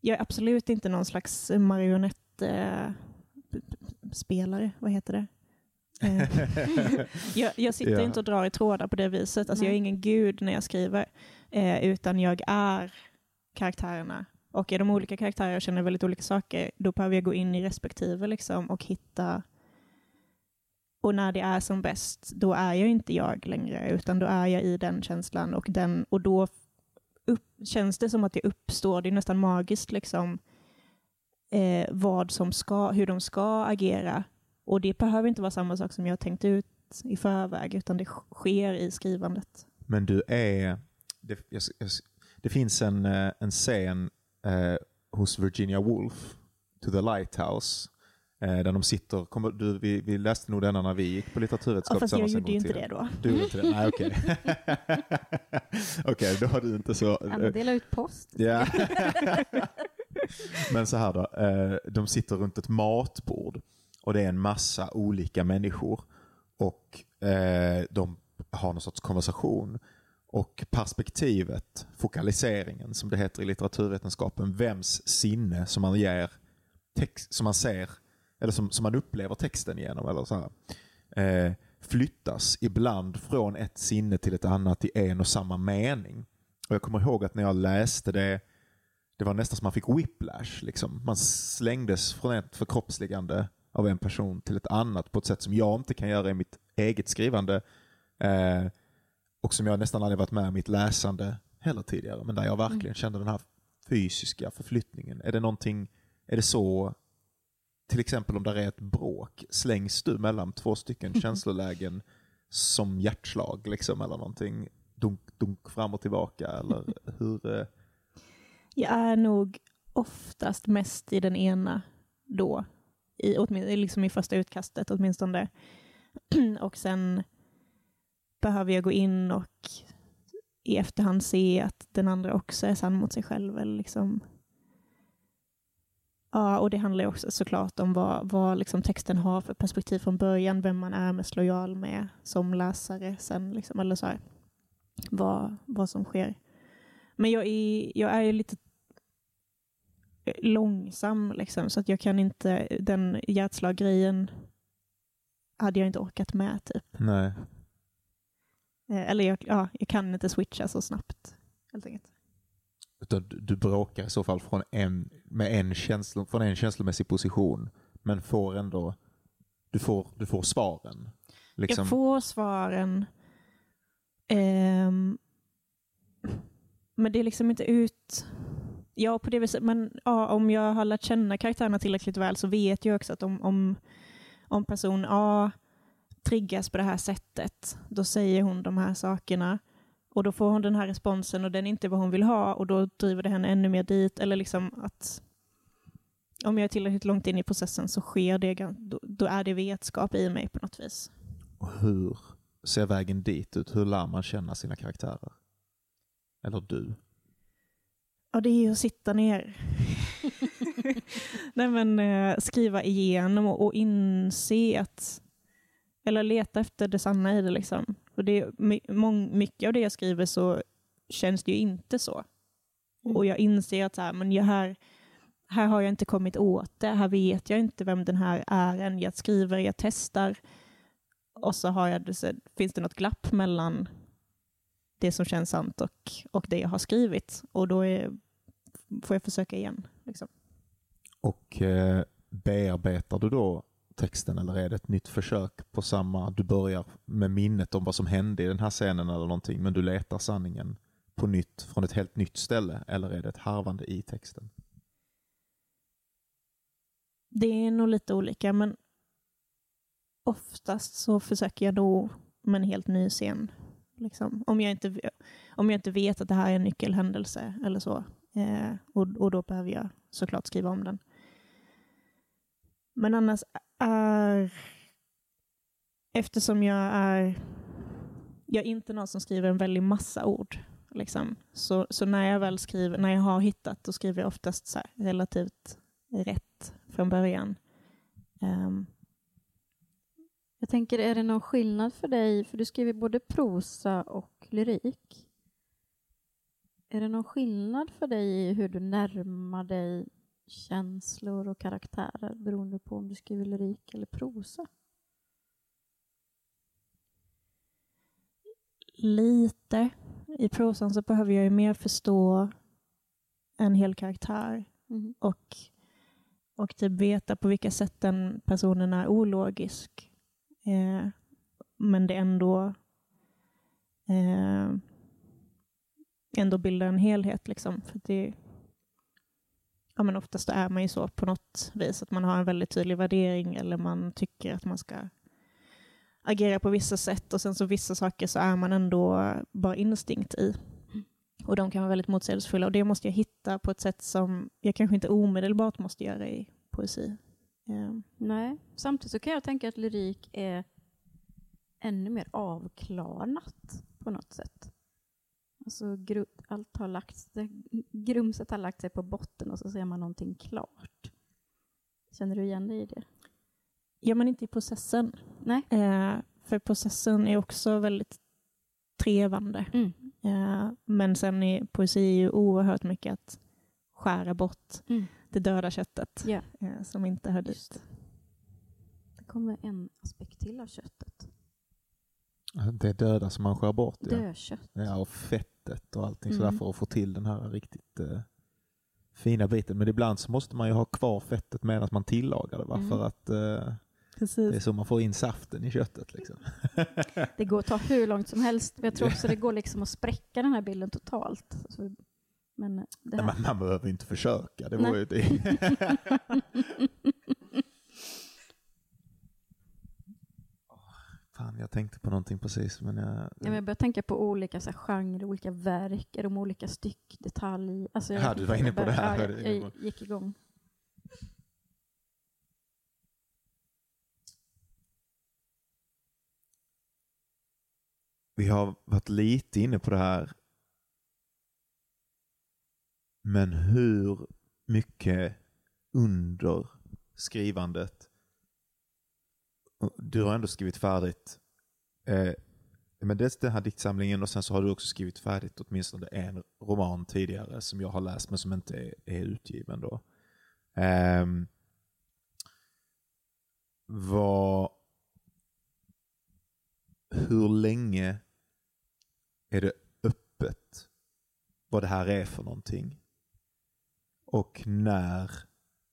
jag är absolut inte någon slags marionettspelare, eh, vad heter det? Eh, jag, jag, sitter ja. inte och drar i trådar på det viset. Alltså, jag är ingen gud när jag skriver, eh, utan jag är karaktärerna. Och är de olika karaktärer och känner väldigt olika saker, då behöver jag gå in i respektive liksom, och hitta... Och när det är som bäst, då är jag inte jag längre, utan då är jag i den känslan och, den, och då upp, känns det som att det uppstår, det är nästan magiskt, liksom, eh, vad som ska, hur de ska agera och det behöver inte vara samma sak som jag tänkt ut i förväg, utan det sker i skrivandet. Men du är... Det, jag, det finns en, eh, en scen eh, hos Virginia Woolf, To the Lighthouse, eh, där de sitter, kommer, du, vi, vi läste nog denna när vi gick på litteraturvetenskap. Ja, fast jag gjorde ju inte det då. Du gjorde inte det? Nej, okej. okej, okay, då har du inte så... Anna delar ut post. Ja. Men så här då, eh, de sitter runt ett matbord och det är en massa olika människor och eh, de har någon sorts konversation. Och perspektivet, fokaliseringen som det heter i litteraturvetenskapen, vems sinne som man ger text, som man ser, eller som, som man upplever texten genom, eller så här, eh, flyttas ibland från ett sinne till ett annat i en och samma mening. Och Jag kommer ihåg att när jag läste det, det var nästan som man fick whiplash. Liksom. Man slängdes från ett förkroppsligande av en person till ett annat på ett sätt som jag inte kan göra i mitt eget skrivande eh, och som jag nästan aldrig varit med i mitt läsande heller tidigare, men där jag verkligen mm. kände den här fysiska förflyttningen. Är det någonting, är det så, till exempel om det är ett bråk, slängs du mellan två stycken känslolägen som hjärtslag liksom, eller någonting? Dunk, dunk fram och tillbaka, eller hur? Eh? Jag är nog oftast mest i den ena då i, liksom i första utkastet åtminstone. och sen behöver jag gå in och i efterhand se att den andra också är sann mot sig själv. Eller liksom. Ja, och det handlar också såklart om vad, vad liksom texten har för perspektiv från början, vem man är mest lojal med som läsare sen, liksom, eller så här, vad, vad som sker. Men jag är, jag är ju lite långsam, liksom, så att jag kan inte, den hjärtslag-grejen hade jag inte orkat med. typ. Nej. Eh, eller jag, ja, jag kan inte switcha så snabbt, helt enkelt. Utan du bråkar i så fall från en, med en känslo, från en känslomässig position, men får ändå, du får, du får svaren. Liksom. Jag får svaren, um, men det är liksom inte ut Ja, på det viset. Men ja, om jag har lärt känna karaktärerna tillräckligt väl så vet jag också att om, om, om person A triggas på det här sättet, då säger hon de här sakerna och då får hon den här responsen och den är inte vad hon vill ha och då driver det henne ännu mer dit. Eller liksom att om jag är tillräckligt långt in i processen så sker det, då, då är det vetskap i mig på något vis. Och hur ser vägen dit ut? Hur lär man känna sina karaktärer? Eller du? Ja, det är ju att sitta ner. Nej, men, eh, skriva igenom och, och, inse att, eller leta efter det sanna i det. Liksom. För det mång, mycket av det jag skriver så känns det ju inte så. Mm. Och jag inser att så här, men jag här, här har jag inte kommit åt det. Här vet jag inte vem den här är än. Jag skriver, jag testar och så, har jag, så finns det något glapp mellan det som känns sant och, och det jag har skrivit. Och då är, får jag försöka igen. Liksom. Och eh, bearbetar du då texten eller är det ett nytt försök på samma, du börjar med minnet om vad som hände i den här scenen eller någonting men du letar sanningen på nytt från ett helt nytt ställe eller är det ett harvande i texten? Det är nog lite olika, men oftast så försöker jag då med en helt ny scen. Liksom. Om, jag inte, om jag inte vet att det här är en nyckelhändelse eller så. Eh, och, och då behöver jag såklart skriva om den. Men annars är... Eftersom jag är... Jag är inte någon som skriver en väldig massa ord. Liksom. Så, så när jag väl skriver, när jag har hittat, då skriver jag oftast så relativt rätt från början. Um, jag tänker, är det någon skillnad för dig, för du skriver både prosa och lyrik. Är det någon skillnad för dig i hur du närmar dig känslor och karaktärer beroende på om du skriver lyrik eller prosa? Lite. I prosan så behöver jag ju mer förstå en hel karaktär mm. och, och typ veta på vilka sätt den personen är ologisk. Eh, men det ändå eh, ändå bildar en helhet. Liksom. För det, ja, men oftast är man ju så på något vis, att man har en väldigt tydlig värdering eller man tycker att man ska agera på vissa sätt och sen så vissa saker så är man ändå bara instinkt i. Och de kan vara väldigt motsägelsefulla och det måste jag hitta på ett sätt som jag kanske inte omedelbart måste göra i poesi. Um. Nej, samtidigt så kan jag tänka att lyrik är ännu mer avklarnat på något sätt. Alltså, allt har lagt, grumset har lagt sig på botten och så ser man någonting klart. Känner du igen dig i det? Ja, men inte i processen. Nej. Eh, för processen är också väldigt trevande. Mm. Eh, men sen är poesi ju oerhört mycket att skära bort mm. det döda köttet yeah. eh, som inte hör dit. Det. det kommer en aspekt till av köttet. Det döda som man skär bort. Ja. Dödkött. Ja, och fettet och allting mm. sådär för att få till den här riktigt uh, fina biten. Men ibland så måste man ju ha kvar fettet medan man tillagar det. Va? Mm. För att uh, det är så man får in saften i köttet. Liksom. det går att ta hur långt som helst. Jag tror också det går liksom att spräcka den här bilden totalt. men det här... Nej, man, man behöver inte försöka. Det var ju det. Fan, jag tänkte på någonting precis. Men jag, ja, men jag började tänka på olika så här, genrer, olika verk, är de olika styck, detalj? Alltså, jag, ja, du var inne på det här. Ja, jag, jag gick igång. Vi har varit lite inne på det här. Men hur mycket under skrivandet du har ändå skrivit färdigt eh, men dels den här diktsamlingen och sen så har du också skrivit färdigt åtminstone en roman tidigare som jag har läst men som inte är, är utgiven då. Eh, vad, hur länge är det öppet vad det här är för någonting? Och när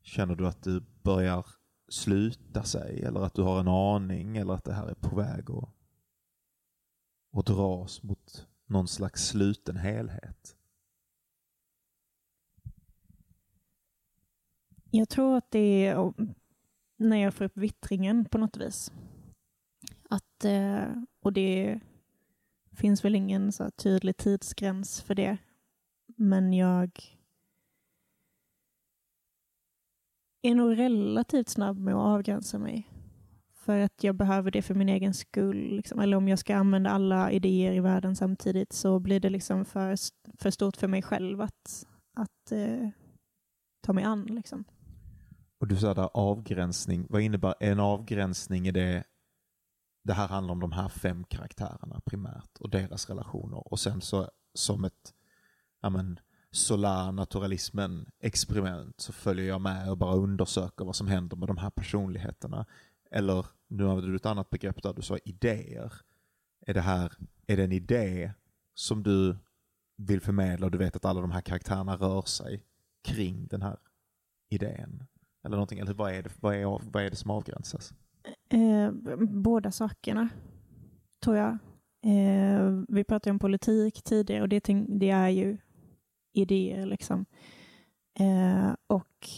känner du att du börjar sluta sig eller att du har en aning eller att det här är på väg att, och dras mot någon slags sluten helhet? Jag tror att det är när jag får upp vittringen på något vis. Att, eh, och det finns väl ingen så tydlig tidsgräns för det. Men jag är nog relativt snabb med att avgränsa mig. För att jag behöver det för min egen skull. Liksom. Eller om jag ska använda alla idéer i världen samtidigt så blir det liksom för, för stort för mig själv att, att eh, ta mig an. Liksom. Och Du sa där avgränsning. Vad innebär en avgränsning i det? Det här handlar om de här fem karaktärerna primärt och deras relationer. Och sen så som ett solar naturalismen-experiment så följer jag med och bara undersöker vad som händer med de här personligheterna. Eller, nu använder du ett annat begrepp där du sa idéer. Är det här, är det en idé som du vill förmedla och du vet att alla de här karaktärerna rör sig kring den här idén? Eller någonting, eller vad är det, vad är, vad är det som avgränsas? Eh, båda sakerna, tror jag. Eh, vi pratade om politik tidigare och det, det är ju idéer. liksom. Eh, och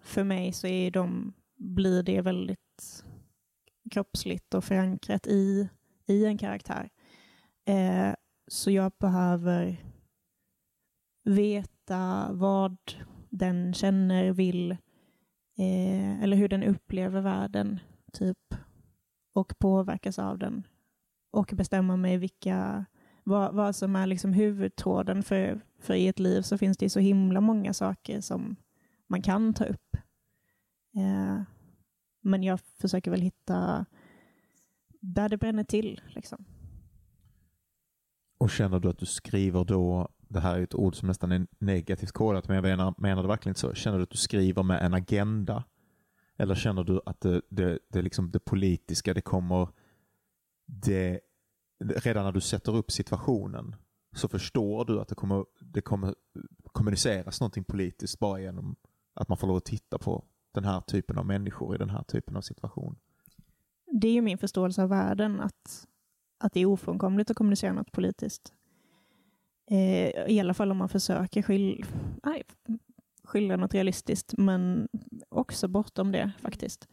för mig så är de, blir det väldigt kroppsligt och förankrat i, i en karaktär. Eh, så jag behöver veta vad den känner, vill eh, eller hur den upplever världen typ och påverkas av den och bestämma mig vilka vad, vad som är liksom huvudtråden för, för i ett liv så finns det så himla många saker som man kan ta upp. Eh, men jag försöker väl hitta där det bränner till. Liksom. Och känner du att du skriver då, det här är ett ord som nästan är negativt kodat, men jag menar, menar det verkligen så, känner du att du skriver med en agenda? Eller känner du att det, det, det, liksom det politiska, det kommer, det, redan när du sätter upp situationen så förstår du att det kommer, det kommer kommuniceras någonting politiskt bara genom att man får lov att titta på den här typen av människor i den här typen av situation. Det är ju min förståelse av världen, att, att det är ofrånkomligt att kommunicera något politiskt. Eh, I alla fall om man försöker skil, nej, skildra något realistiskt, men också bortom det faktiskt.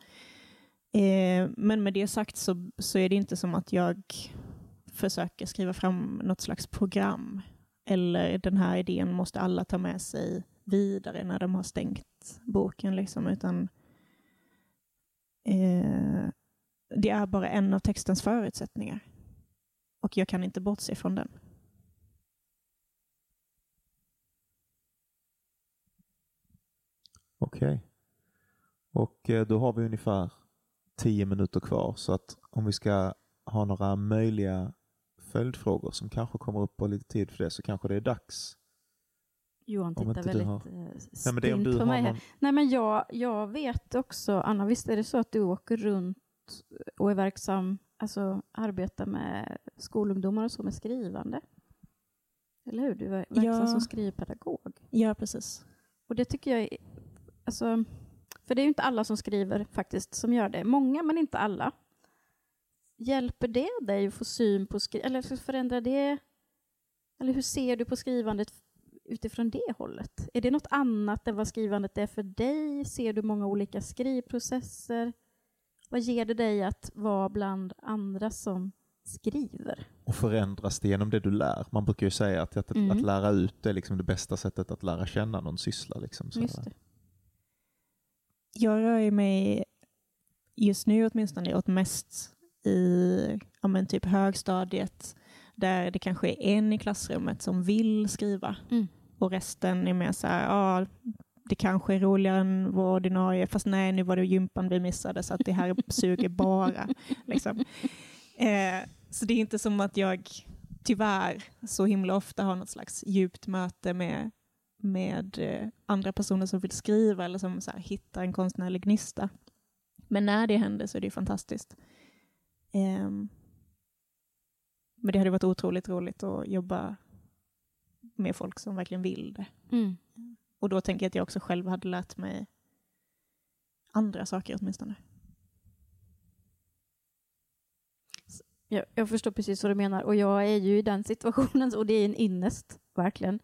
Eh, men med det sagt så, så är det inte som att jag försöker skriva fram något slags program eller den här idén måste alla ta med sig vidare när de har stängt boken. Liksom, utan eh, Det är bara en av textens förutsättningar. Och jag kan inte bortse från den. Okej. Okay. Och eh, då har vi ungefär tio minuter kvar så att om vi ska ha några möjliga följdfrågor som kanske kommer upp på lite tid för det så kanske det är dags. Johan tittar väldigt har... Nej, men det om du på mig någon... här. Nej, men jag, jag vet också, Anna, visst är det så att du åker runt och är verksam, alltså arbetar med skolungdomar och så med skrivande? Eller hur? Du är verksam ja. som skrivpedagog. Ja, precis. Och det tycker jag är, alltså, för det är ju inte alla som skriver faktiskt som gör det. Många, men inte alla. Hjälper det dig att få syn på skrivandet, eller förändrar det, eller hur ser du på skrivandet utifrån det hållet? Är det något annat än vad skrivandet är för dig? Ser du många olika skrivprocesser? Vad ger det dig att vara bland andra som skriver? Och förändras det genom det du lär? Man brukar ju säga att, att, mm. att lära ut är liksom det bästa sättet att lära känna någon syssla. Liksom, Just det. Jag rör mig just nu åtminstone åt mest i ja, men typ högstadiet där det kanske är en i klassrummet som vill skriva mm. Och resten är mer så här, ja, det kanske är roligare än vår ordinarie, fast nej, nu var det gympan vi missade så att det här suger bara. liksom. eh, så det är inte som att jag tyvärr så himla ofta har något slags djupt möte med, med eh, andra personer som vill skriva eller som så här, hittar en konstnärlig gnista. Men när det händer så är det fantastiskt. Um, men det hade varit otroligt roligt att jobba med folk som verkligen vill det. Mm. Och då tänker jag att jag också själv hade lärt mig andra saker åtminstone. Jag, jag förstår precis vad du menar och jag är ju i den situationen och det är en innest, verkligen.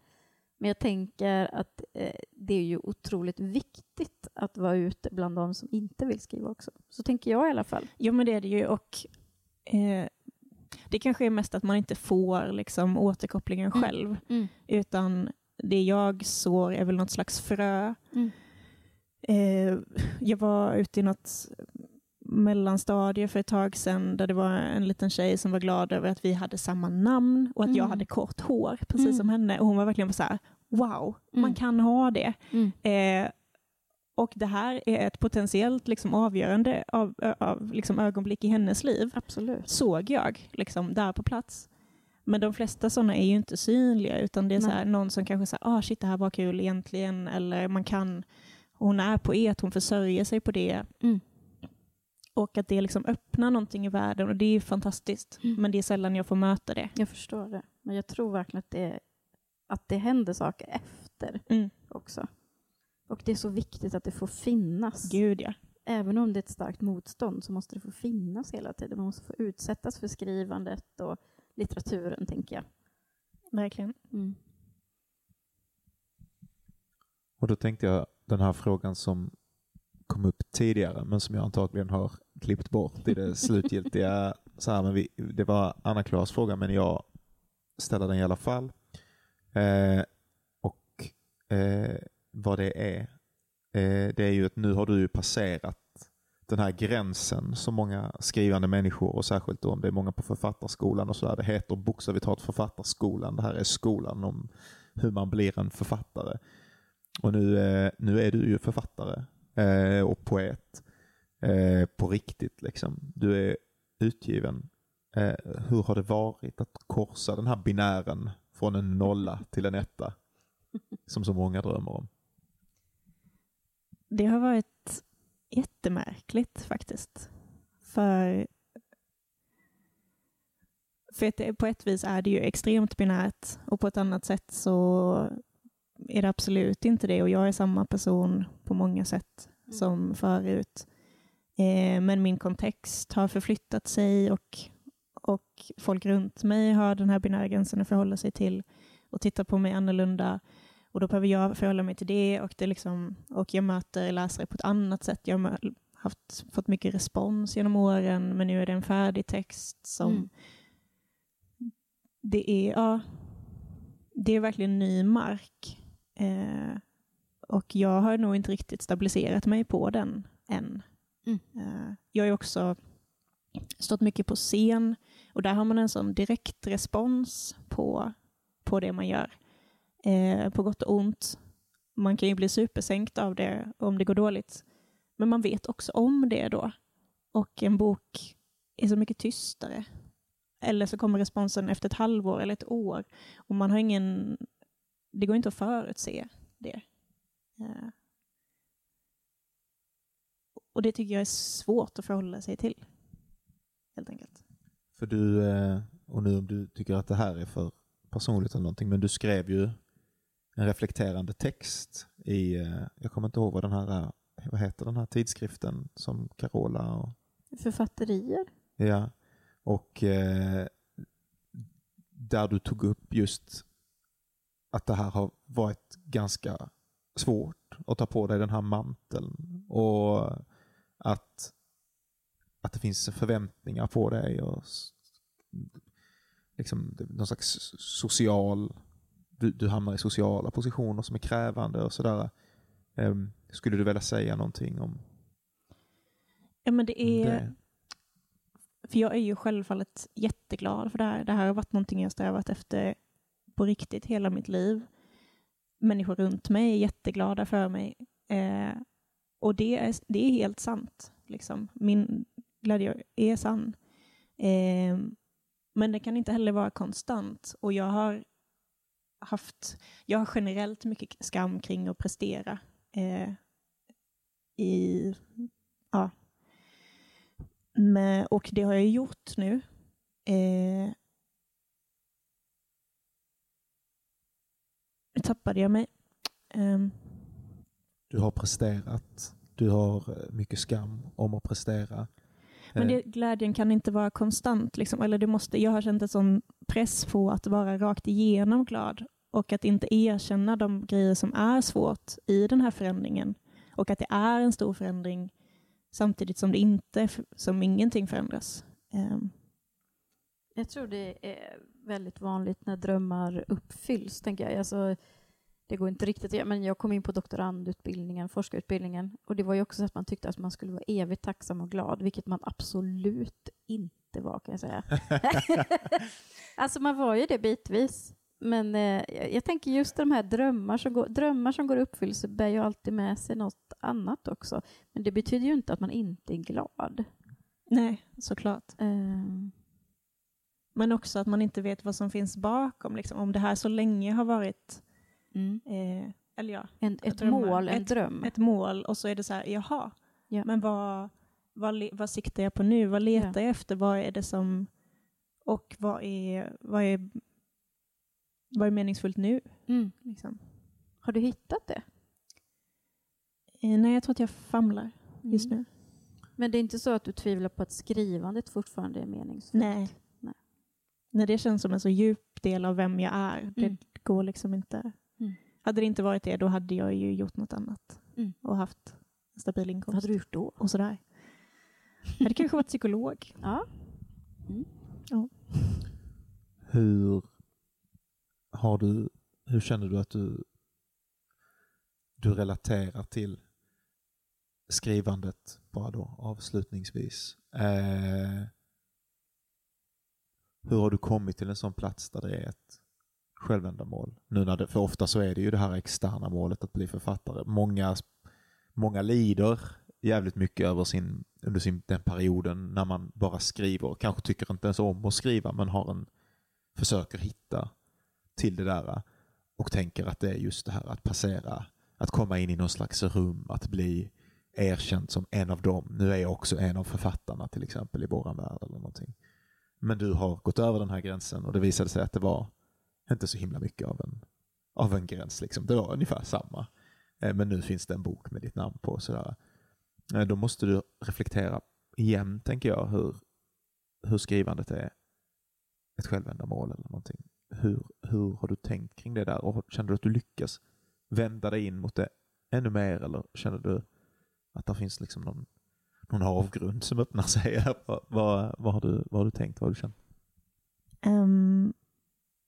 Men jag tänker att eh, det är ju otroligt viktigt att vara ute bland de som inte vill skriva också. Så tänker jag i alla fall. Jo, men det är det ju. Och eh, det kanske är mest att man inte får liksom, återkopplingen mm. själv, mm. utan det jag sår är väl något slags frö. Mm. Eh, jag var ute i något mellanstadie för ett tag sedan där det var en liten tjej som var glad över att vi hade samma namn och att mm. jag hade kort hår, precis mm. som henne. Och hon var verkligen så här, wow, man mm. kan ha det. Mm. Eh, och det här är ett potentiellt liksom, avgörande av, av liksom, ögonblick i hennes liv. Absolut. Såg jag liksom, där på plats. Men de flesta sådana är ju inte synliga utan det är så här, någon som kanske säger ah shit det här var kul egentligen eller man kan, hon är poet, hon försörjer sig på det. Mm. Och att det liksom öppnar någonting i världen och det är fantastiskt. Mm. Men det är sällan jag får möta det. Jag förstår det. Men jag tror verkligen att det, att det händer saker efter mm. också. Och det är så viktigt att det får finnas. Gud ja. Även om det är ett starkt motstånd så måste det få finnas hela tiden. Man måste få utsättas för skrivandet och litteraturen, tänker jag. Verkligen. Mm. Och då tänkte jag den här frågan som kom upp tidigare men som jag antagligen har klippt bort i det slutgiltiga. Så här, men vi, det var Anna-Klaras fråga men jag ställer den i alla fall. Eh, och eh, vad det är, eh, det är ju att nu har du ju passerat den här gränsen som många skrivande människor och särskilt då om det är många på författarskolan och sådär. Det heter bokstavligt talat författarskolan. Det här är skolan om hur man blir en författare. Och nu, eh, nu är du ju författare eh, och poet eh, på riktigt. Liksom. Du är utgiven. Eh, hur har det varit att korsa den här binären från en nolla till en etta? Som så många drömmer om. Det har varit jättemärkligt faktiskt. För, för att det, på ett vis är det ju extremt binärt och på ett annat sätt så är det absolut inte det och jag är samma person på många sätt Mm. som förut. Eh, men min kontext har förflyttat sig och, och folk runt mig har den här binära gränsen att förhålla sig till och tittar på mig annorlunda. Och då behöver jag förhålla mig till det och, det liksom, och jag möter läsare på ett annat sätt. Jag har haft, fått mycket respons genom åren men nu är det en färdig text som Mm. det är, ja, det är verkligen ny mark. Eh, och jag har nog inte riktigt stabiliserat mig på den än. Mm. Eh, jag har också stått mycket på scen och där har man en sån direkt respons på, på det man gör. Eh, på gott och ont. Man kan ju bli supersänkt av det om det går dåligt. Men man vet också om det då. Och en bok är så mycket tystare. Eller så kommer responsen efter ett halvår eller ett år. Och man har ingen... Det går inte att förutse det. Eh. Och det tycker jag är svårt att förhålla sig till. Helt enkelt. För du, eh, och nu om du tycker att det här är för personligt eller någonting, men du skrev ju en reflekterande text i, eh, jag kommer inte ihåg vad den här, eh, vad heter den här tidskriften som Carola och Författerier. Ja, och eh, där du tog upp just att det här har varit ganska svårt att ta på dig den här manteln och att, att det finns förväntningar på dig och liksom någon slags social, du, du hamnar i sociala positioner som är krävande och sådär. Ehm, skulle du vilja säga någonting om Ja, men det är... det? För jag är ju självfallet jätteglad för det här. Det här har varit någonting jag strävat efter på riktigt hela mitt liv. Människor runt mig är jätteglada för mig. Eh, och det är, det är helt sant. Liksom. Min glädje är sann. Eh, men det kan inte heller vara konstant. Och jag har haft, jag har generellt mycket skam kring att prestera. Eh, I, ja, men, och det har jag gjort nu. Eh, nu tappade jag mig. Ehm, Du har presterat. Du har eh, mycket skam om att prestera. men Eh, det, glädjen kan inte vara konstant. Liksom. Eller det måste, jag har känt en sån press på att vara rakt igenom glad och att inte erkänna de grejer som är svårt i den här förändringen. Och att det är en stor förändring samtidigt som det inte, som ingenting förändras. Ehm, Jag tror det är väldigt vanligt när drömmar uppfylls, tänker jag. Alltså, det går inte riktigt men jag kom in på doktorandutbildningen, forskarutbildningen, och det var ju också så att man tyckte att man skulle vara evigt tacksam och glad, vilket man absolut inte var, kan jag säga. alltså, man var ju det bitvis. Men eh, jag, tänker just de här drömmar som går, drömmar som går i uppfyllelse bär ju alltid med sig något annat också. Men det betyder ju inte att man inte är glad. nej, såklart. Ehm, Men också att man inte vet vad som finns bakom. Liksom. Om det här så länge har varit mm. eh, eller ja, en, ett drömmar. mål, en Ett- dröm. ett mål och så är det så här, jaha, Ja. men vad, vad, vad siktar jag på nu? Vad letar jag efter? Vad är det som... Och vad är, vad är, vad är meningsfullt nu? Mm. Liksom? Har du hittat det? Eh, nej, jag tror att jag famlar just Mm. nu. Men det är inte så att du tvivlar på att skrivandet fortfarande är meningsfullt? Nej. Nej. Nej, det känns som en så djup del av vem jag är. Det Mm. går liksom inte. Mm. Hade det inte varit det, då hade jag ju gjort något annat Mm. och haft en stabil Vad inkomst. hade du gjort då? Och sådär. Jag hade kanske varit psykolog. Ja. Hur har du, hur känner du att du, du relaterar till skrivandet bara då avslutningsvis? Eh, hur har du kommit till en sån plats där det är ett självändamål? Nu när det, för ofta så är det ju det här externa målet att bli författare. Många, många lider jävligt mycket över sin, under sin, den perioden när man bara skriver. Kanske tycker inte ens om att skriva men har en, försöker hitta till det där och tänker att det är just det här att passera, att komma in i någon slags rum, att bli erkänd som en av dem. Nu är jag också en av författarna till exempel i våran värld eller någonting. Men du har gått över den här gränsen och det visade sig att det var inte så himla mycket av en, av en gräns. Liksom. Det var ungefär samma. Eh, men nu finns det en bok med ditt namn på. och Sådär. Eh, då måste du reflektera igen, tänker jag, hur, hur skrivandet är ett självändamål eller någonting. Hur, hur har du tänkt kring det där och känner du att du lyckas vända dig in mot det ännu mer eller känner du att det finns liksom någon, någon avgrund som öppnar sig? vad, vad, vad, har du, vad har du tänkt? Vad har du känt? Um,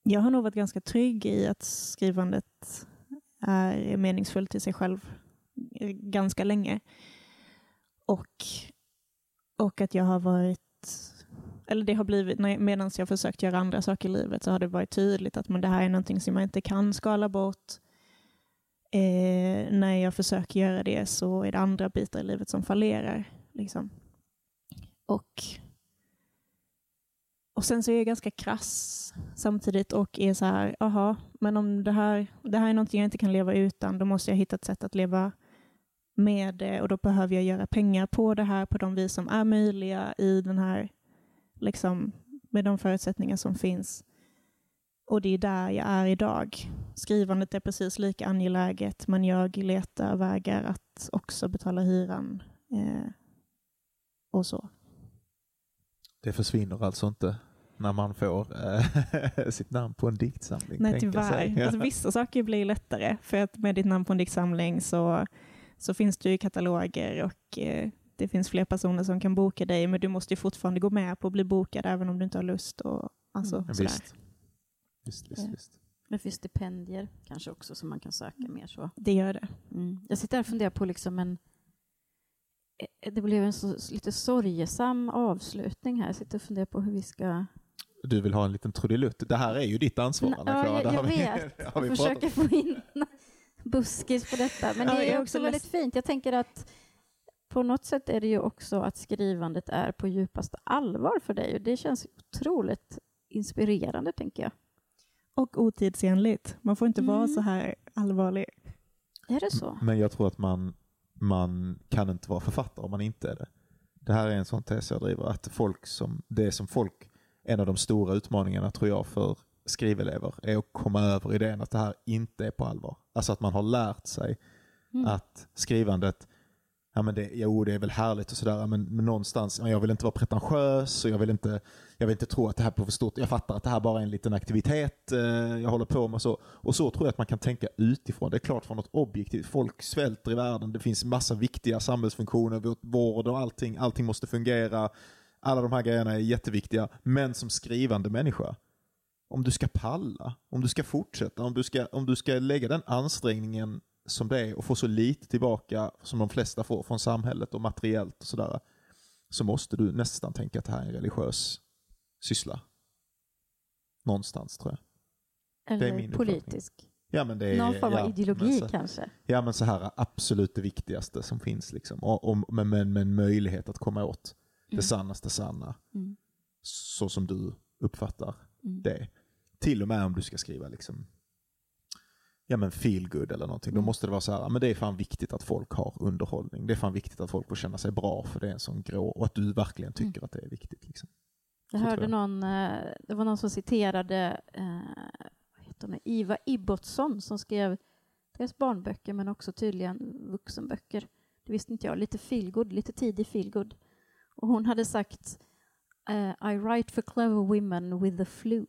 jag har nog varit ganska trygg i att skrivandet är meningsfullt i sig själv ganska länge. Och, och att jag har varit, eller det har blivit, medan jag försökt göra andra saker i livet så har det varit tydligt att men det här är någonting som jag inte kan skala bort. Eh, när jag försöker göra det så är det andra bitar i livet som fallerar. Liksom. Och och sen så är jag ganska krass samtidigt och är så här, aha, men om det här, det här är någonting jag inte kan leva utan, då måste jag hitta ett sätt att leva med det och då behöver jag göra pengar på det här på de vis som är möjliga i den här, liksom, med de förutsättningar som finns. Och det är där jag är idag. Skrivandet är precis lika angeläget, men jag letar vägar att också betala hyran eh, och så. Det försvinner alltså inte när man får eh, sitt namn på en diktsamling? Nej, tyvärr. Alltså, vissa saker blir lättare, för att med ditt namn på en diktsamling så, så finns det ju kataloger och eh, det finns fler personer som kan boka dig, men du måste ju fortfarande gå med på att bli bokad även om du inte har lust. Och, alltså, Mm. Ja, sådär. visst. Visst, visst, visst. Det finns stipendier kanske också som man kan söka mer så. Det gör det. Mm. Jag sitter här och funderar på liksom en... eh, Det blev en så, lite sorgesam avslutning här. Jag sitter och funderar på hur vi ska... Du vill ha en liten trudelutt. Det här är ju ditt ansvar, Anna-Klara. ja, jag- jag vi- vet. Jag försöker få in buskis på detta. Men det är också väldigt fint. Jag tänker att på något sätt är det ju också att skrivandet är på djupaste allvar för dig. Och det känns otroligt inspirerande, tänker jag. Och otidsenligt. Man får inte vara Mm. så här allvarlig. Är det så? Men jag tror att man, man kan inte vara författare om man inte är det. Det här är en sån tes jag driver. Att folk som, det som folk, en av de stora utmaningarna tror jag för skrivelever är att komma över idén att det här inte är på allvar. Alltså att man har lärt sig Mm. att skrivandet, ja men det, jo det är väl härligt och sådär, men, men någonstans, jag vill inte vara pretentiös och jag vill inte, jag vill inte tro att det här är för stort. Jag fattar att det här bara är en liten aktivitet eh, jag håller på med och så. Och så tror jag att man kan tänka utifrån. Det är klart från något objektivt. Folk svälter i världen, det finns massa viktiga samhällsfunktioner, vård och allting, allting måste fungera. Alla de här grejerna är jätteviktiga. Men som skrivande människa, om du ska palla, om du ska fortsätta, om du ska, om du ska lägga den ansträngningen som det är och få så lite tillbaka som de flesta får från samhället och materiellt och sådär, så måste du nästan tänka att det här är en religiös syssla. Någonstans tror jag. Eller politisk. Ja, men det är, Någon form av ja, ideologi så, kanske. Ja men så här absolut det viktigaste som finns liksom. Och, och, men med, med en möjlighet att komma åt Mm. det sannaste sanna. Mm. Så som du uppfattar Mm. det. Till och med om du ska skriva liksom ja men feel good eller någonting. Då Mm. måste det vara så här, men det är fan viktigt att folk har underhållning. Det är fan viktigt att folk får känna sig bra för det är en sån grå och att du verkligen tycker att det är viktigt. Liksom. Jag Så hörde jag. någon, eh, det var någon som citerade eh, vad heter hon, Iva Ibbotsson som skrev dels barnböcker men också tydligen vuxenböcker. Det visste inte jag. Lite feelgood, lite tidig feelgood. Och hon hade sagt uh, I write for clever women with the flu.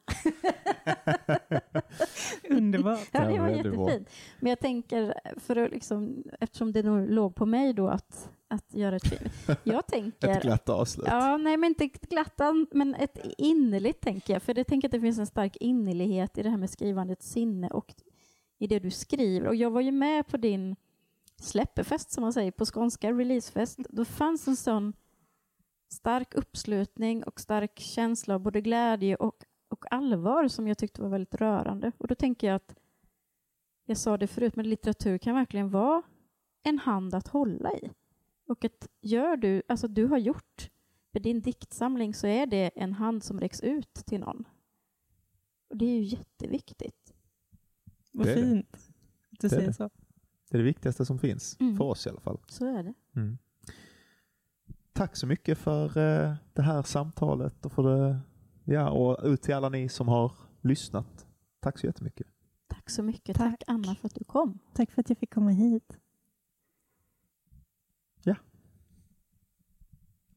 Underbart. Ja, det var jättefint. Men jag tänker, för att liksom, eftersom det nog låg på mig då att, att göra ett film. Jag tänker... Ett glatt avslut. Ja, nej men inte ett glattan, men ett innerligt tänker jag. För det tänker att det finns en stark innerlighet i det här med skrivandets sinne och i det du skriver. Och jag var ju med på din släppefest som man säger på skånska, releasefest. Då fanns en sån stark uppslutning och stark känsla av både glädje och, och allvar som jag tyckte var väldigt rörande. Och då tänker jag att, jag sa det förut, men litteratur kan verkligen vara en hand att hålla i. Och att gör du, alltså du har gjort med din diktsamling så är det en hand som räcks ut till någon. Och det är ju jätteviktigt. Vad Det är det. fint att du Det är säger det. så. Det är det viktigaste som finns, Mm. för oss i alla fall. Så är det. Mm. Tack så mycket för eh, det här samtalet och för det, ja, och ut till alla ni som har lyssnat. Tack så jättemycket. Tack så mycket. Tack. Tack Anna för att du kom. Tack för att jag fick komma hit.